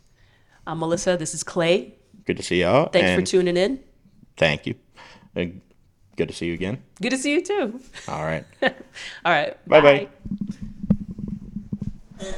[SPEAKER 1] I'm Melissa. This is Clay.
[SPEAKER 2] Good to see y'all.
[SPEAKER 1] Thanks
[SPEAKER 2] and
[SPEAKER 1] for tuning in.
[SPEAKER 2] Thank you. Uh, good to see you again.
[SPEAKER 1] Good to see you too.
[SPEAKER 2] All right. *laughs*
[SPEAKER 1] All right.
[SPEAKER 2] Bye-bye.
[SPEAKER 1] bye.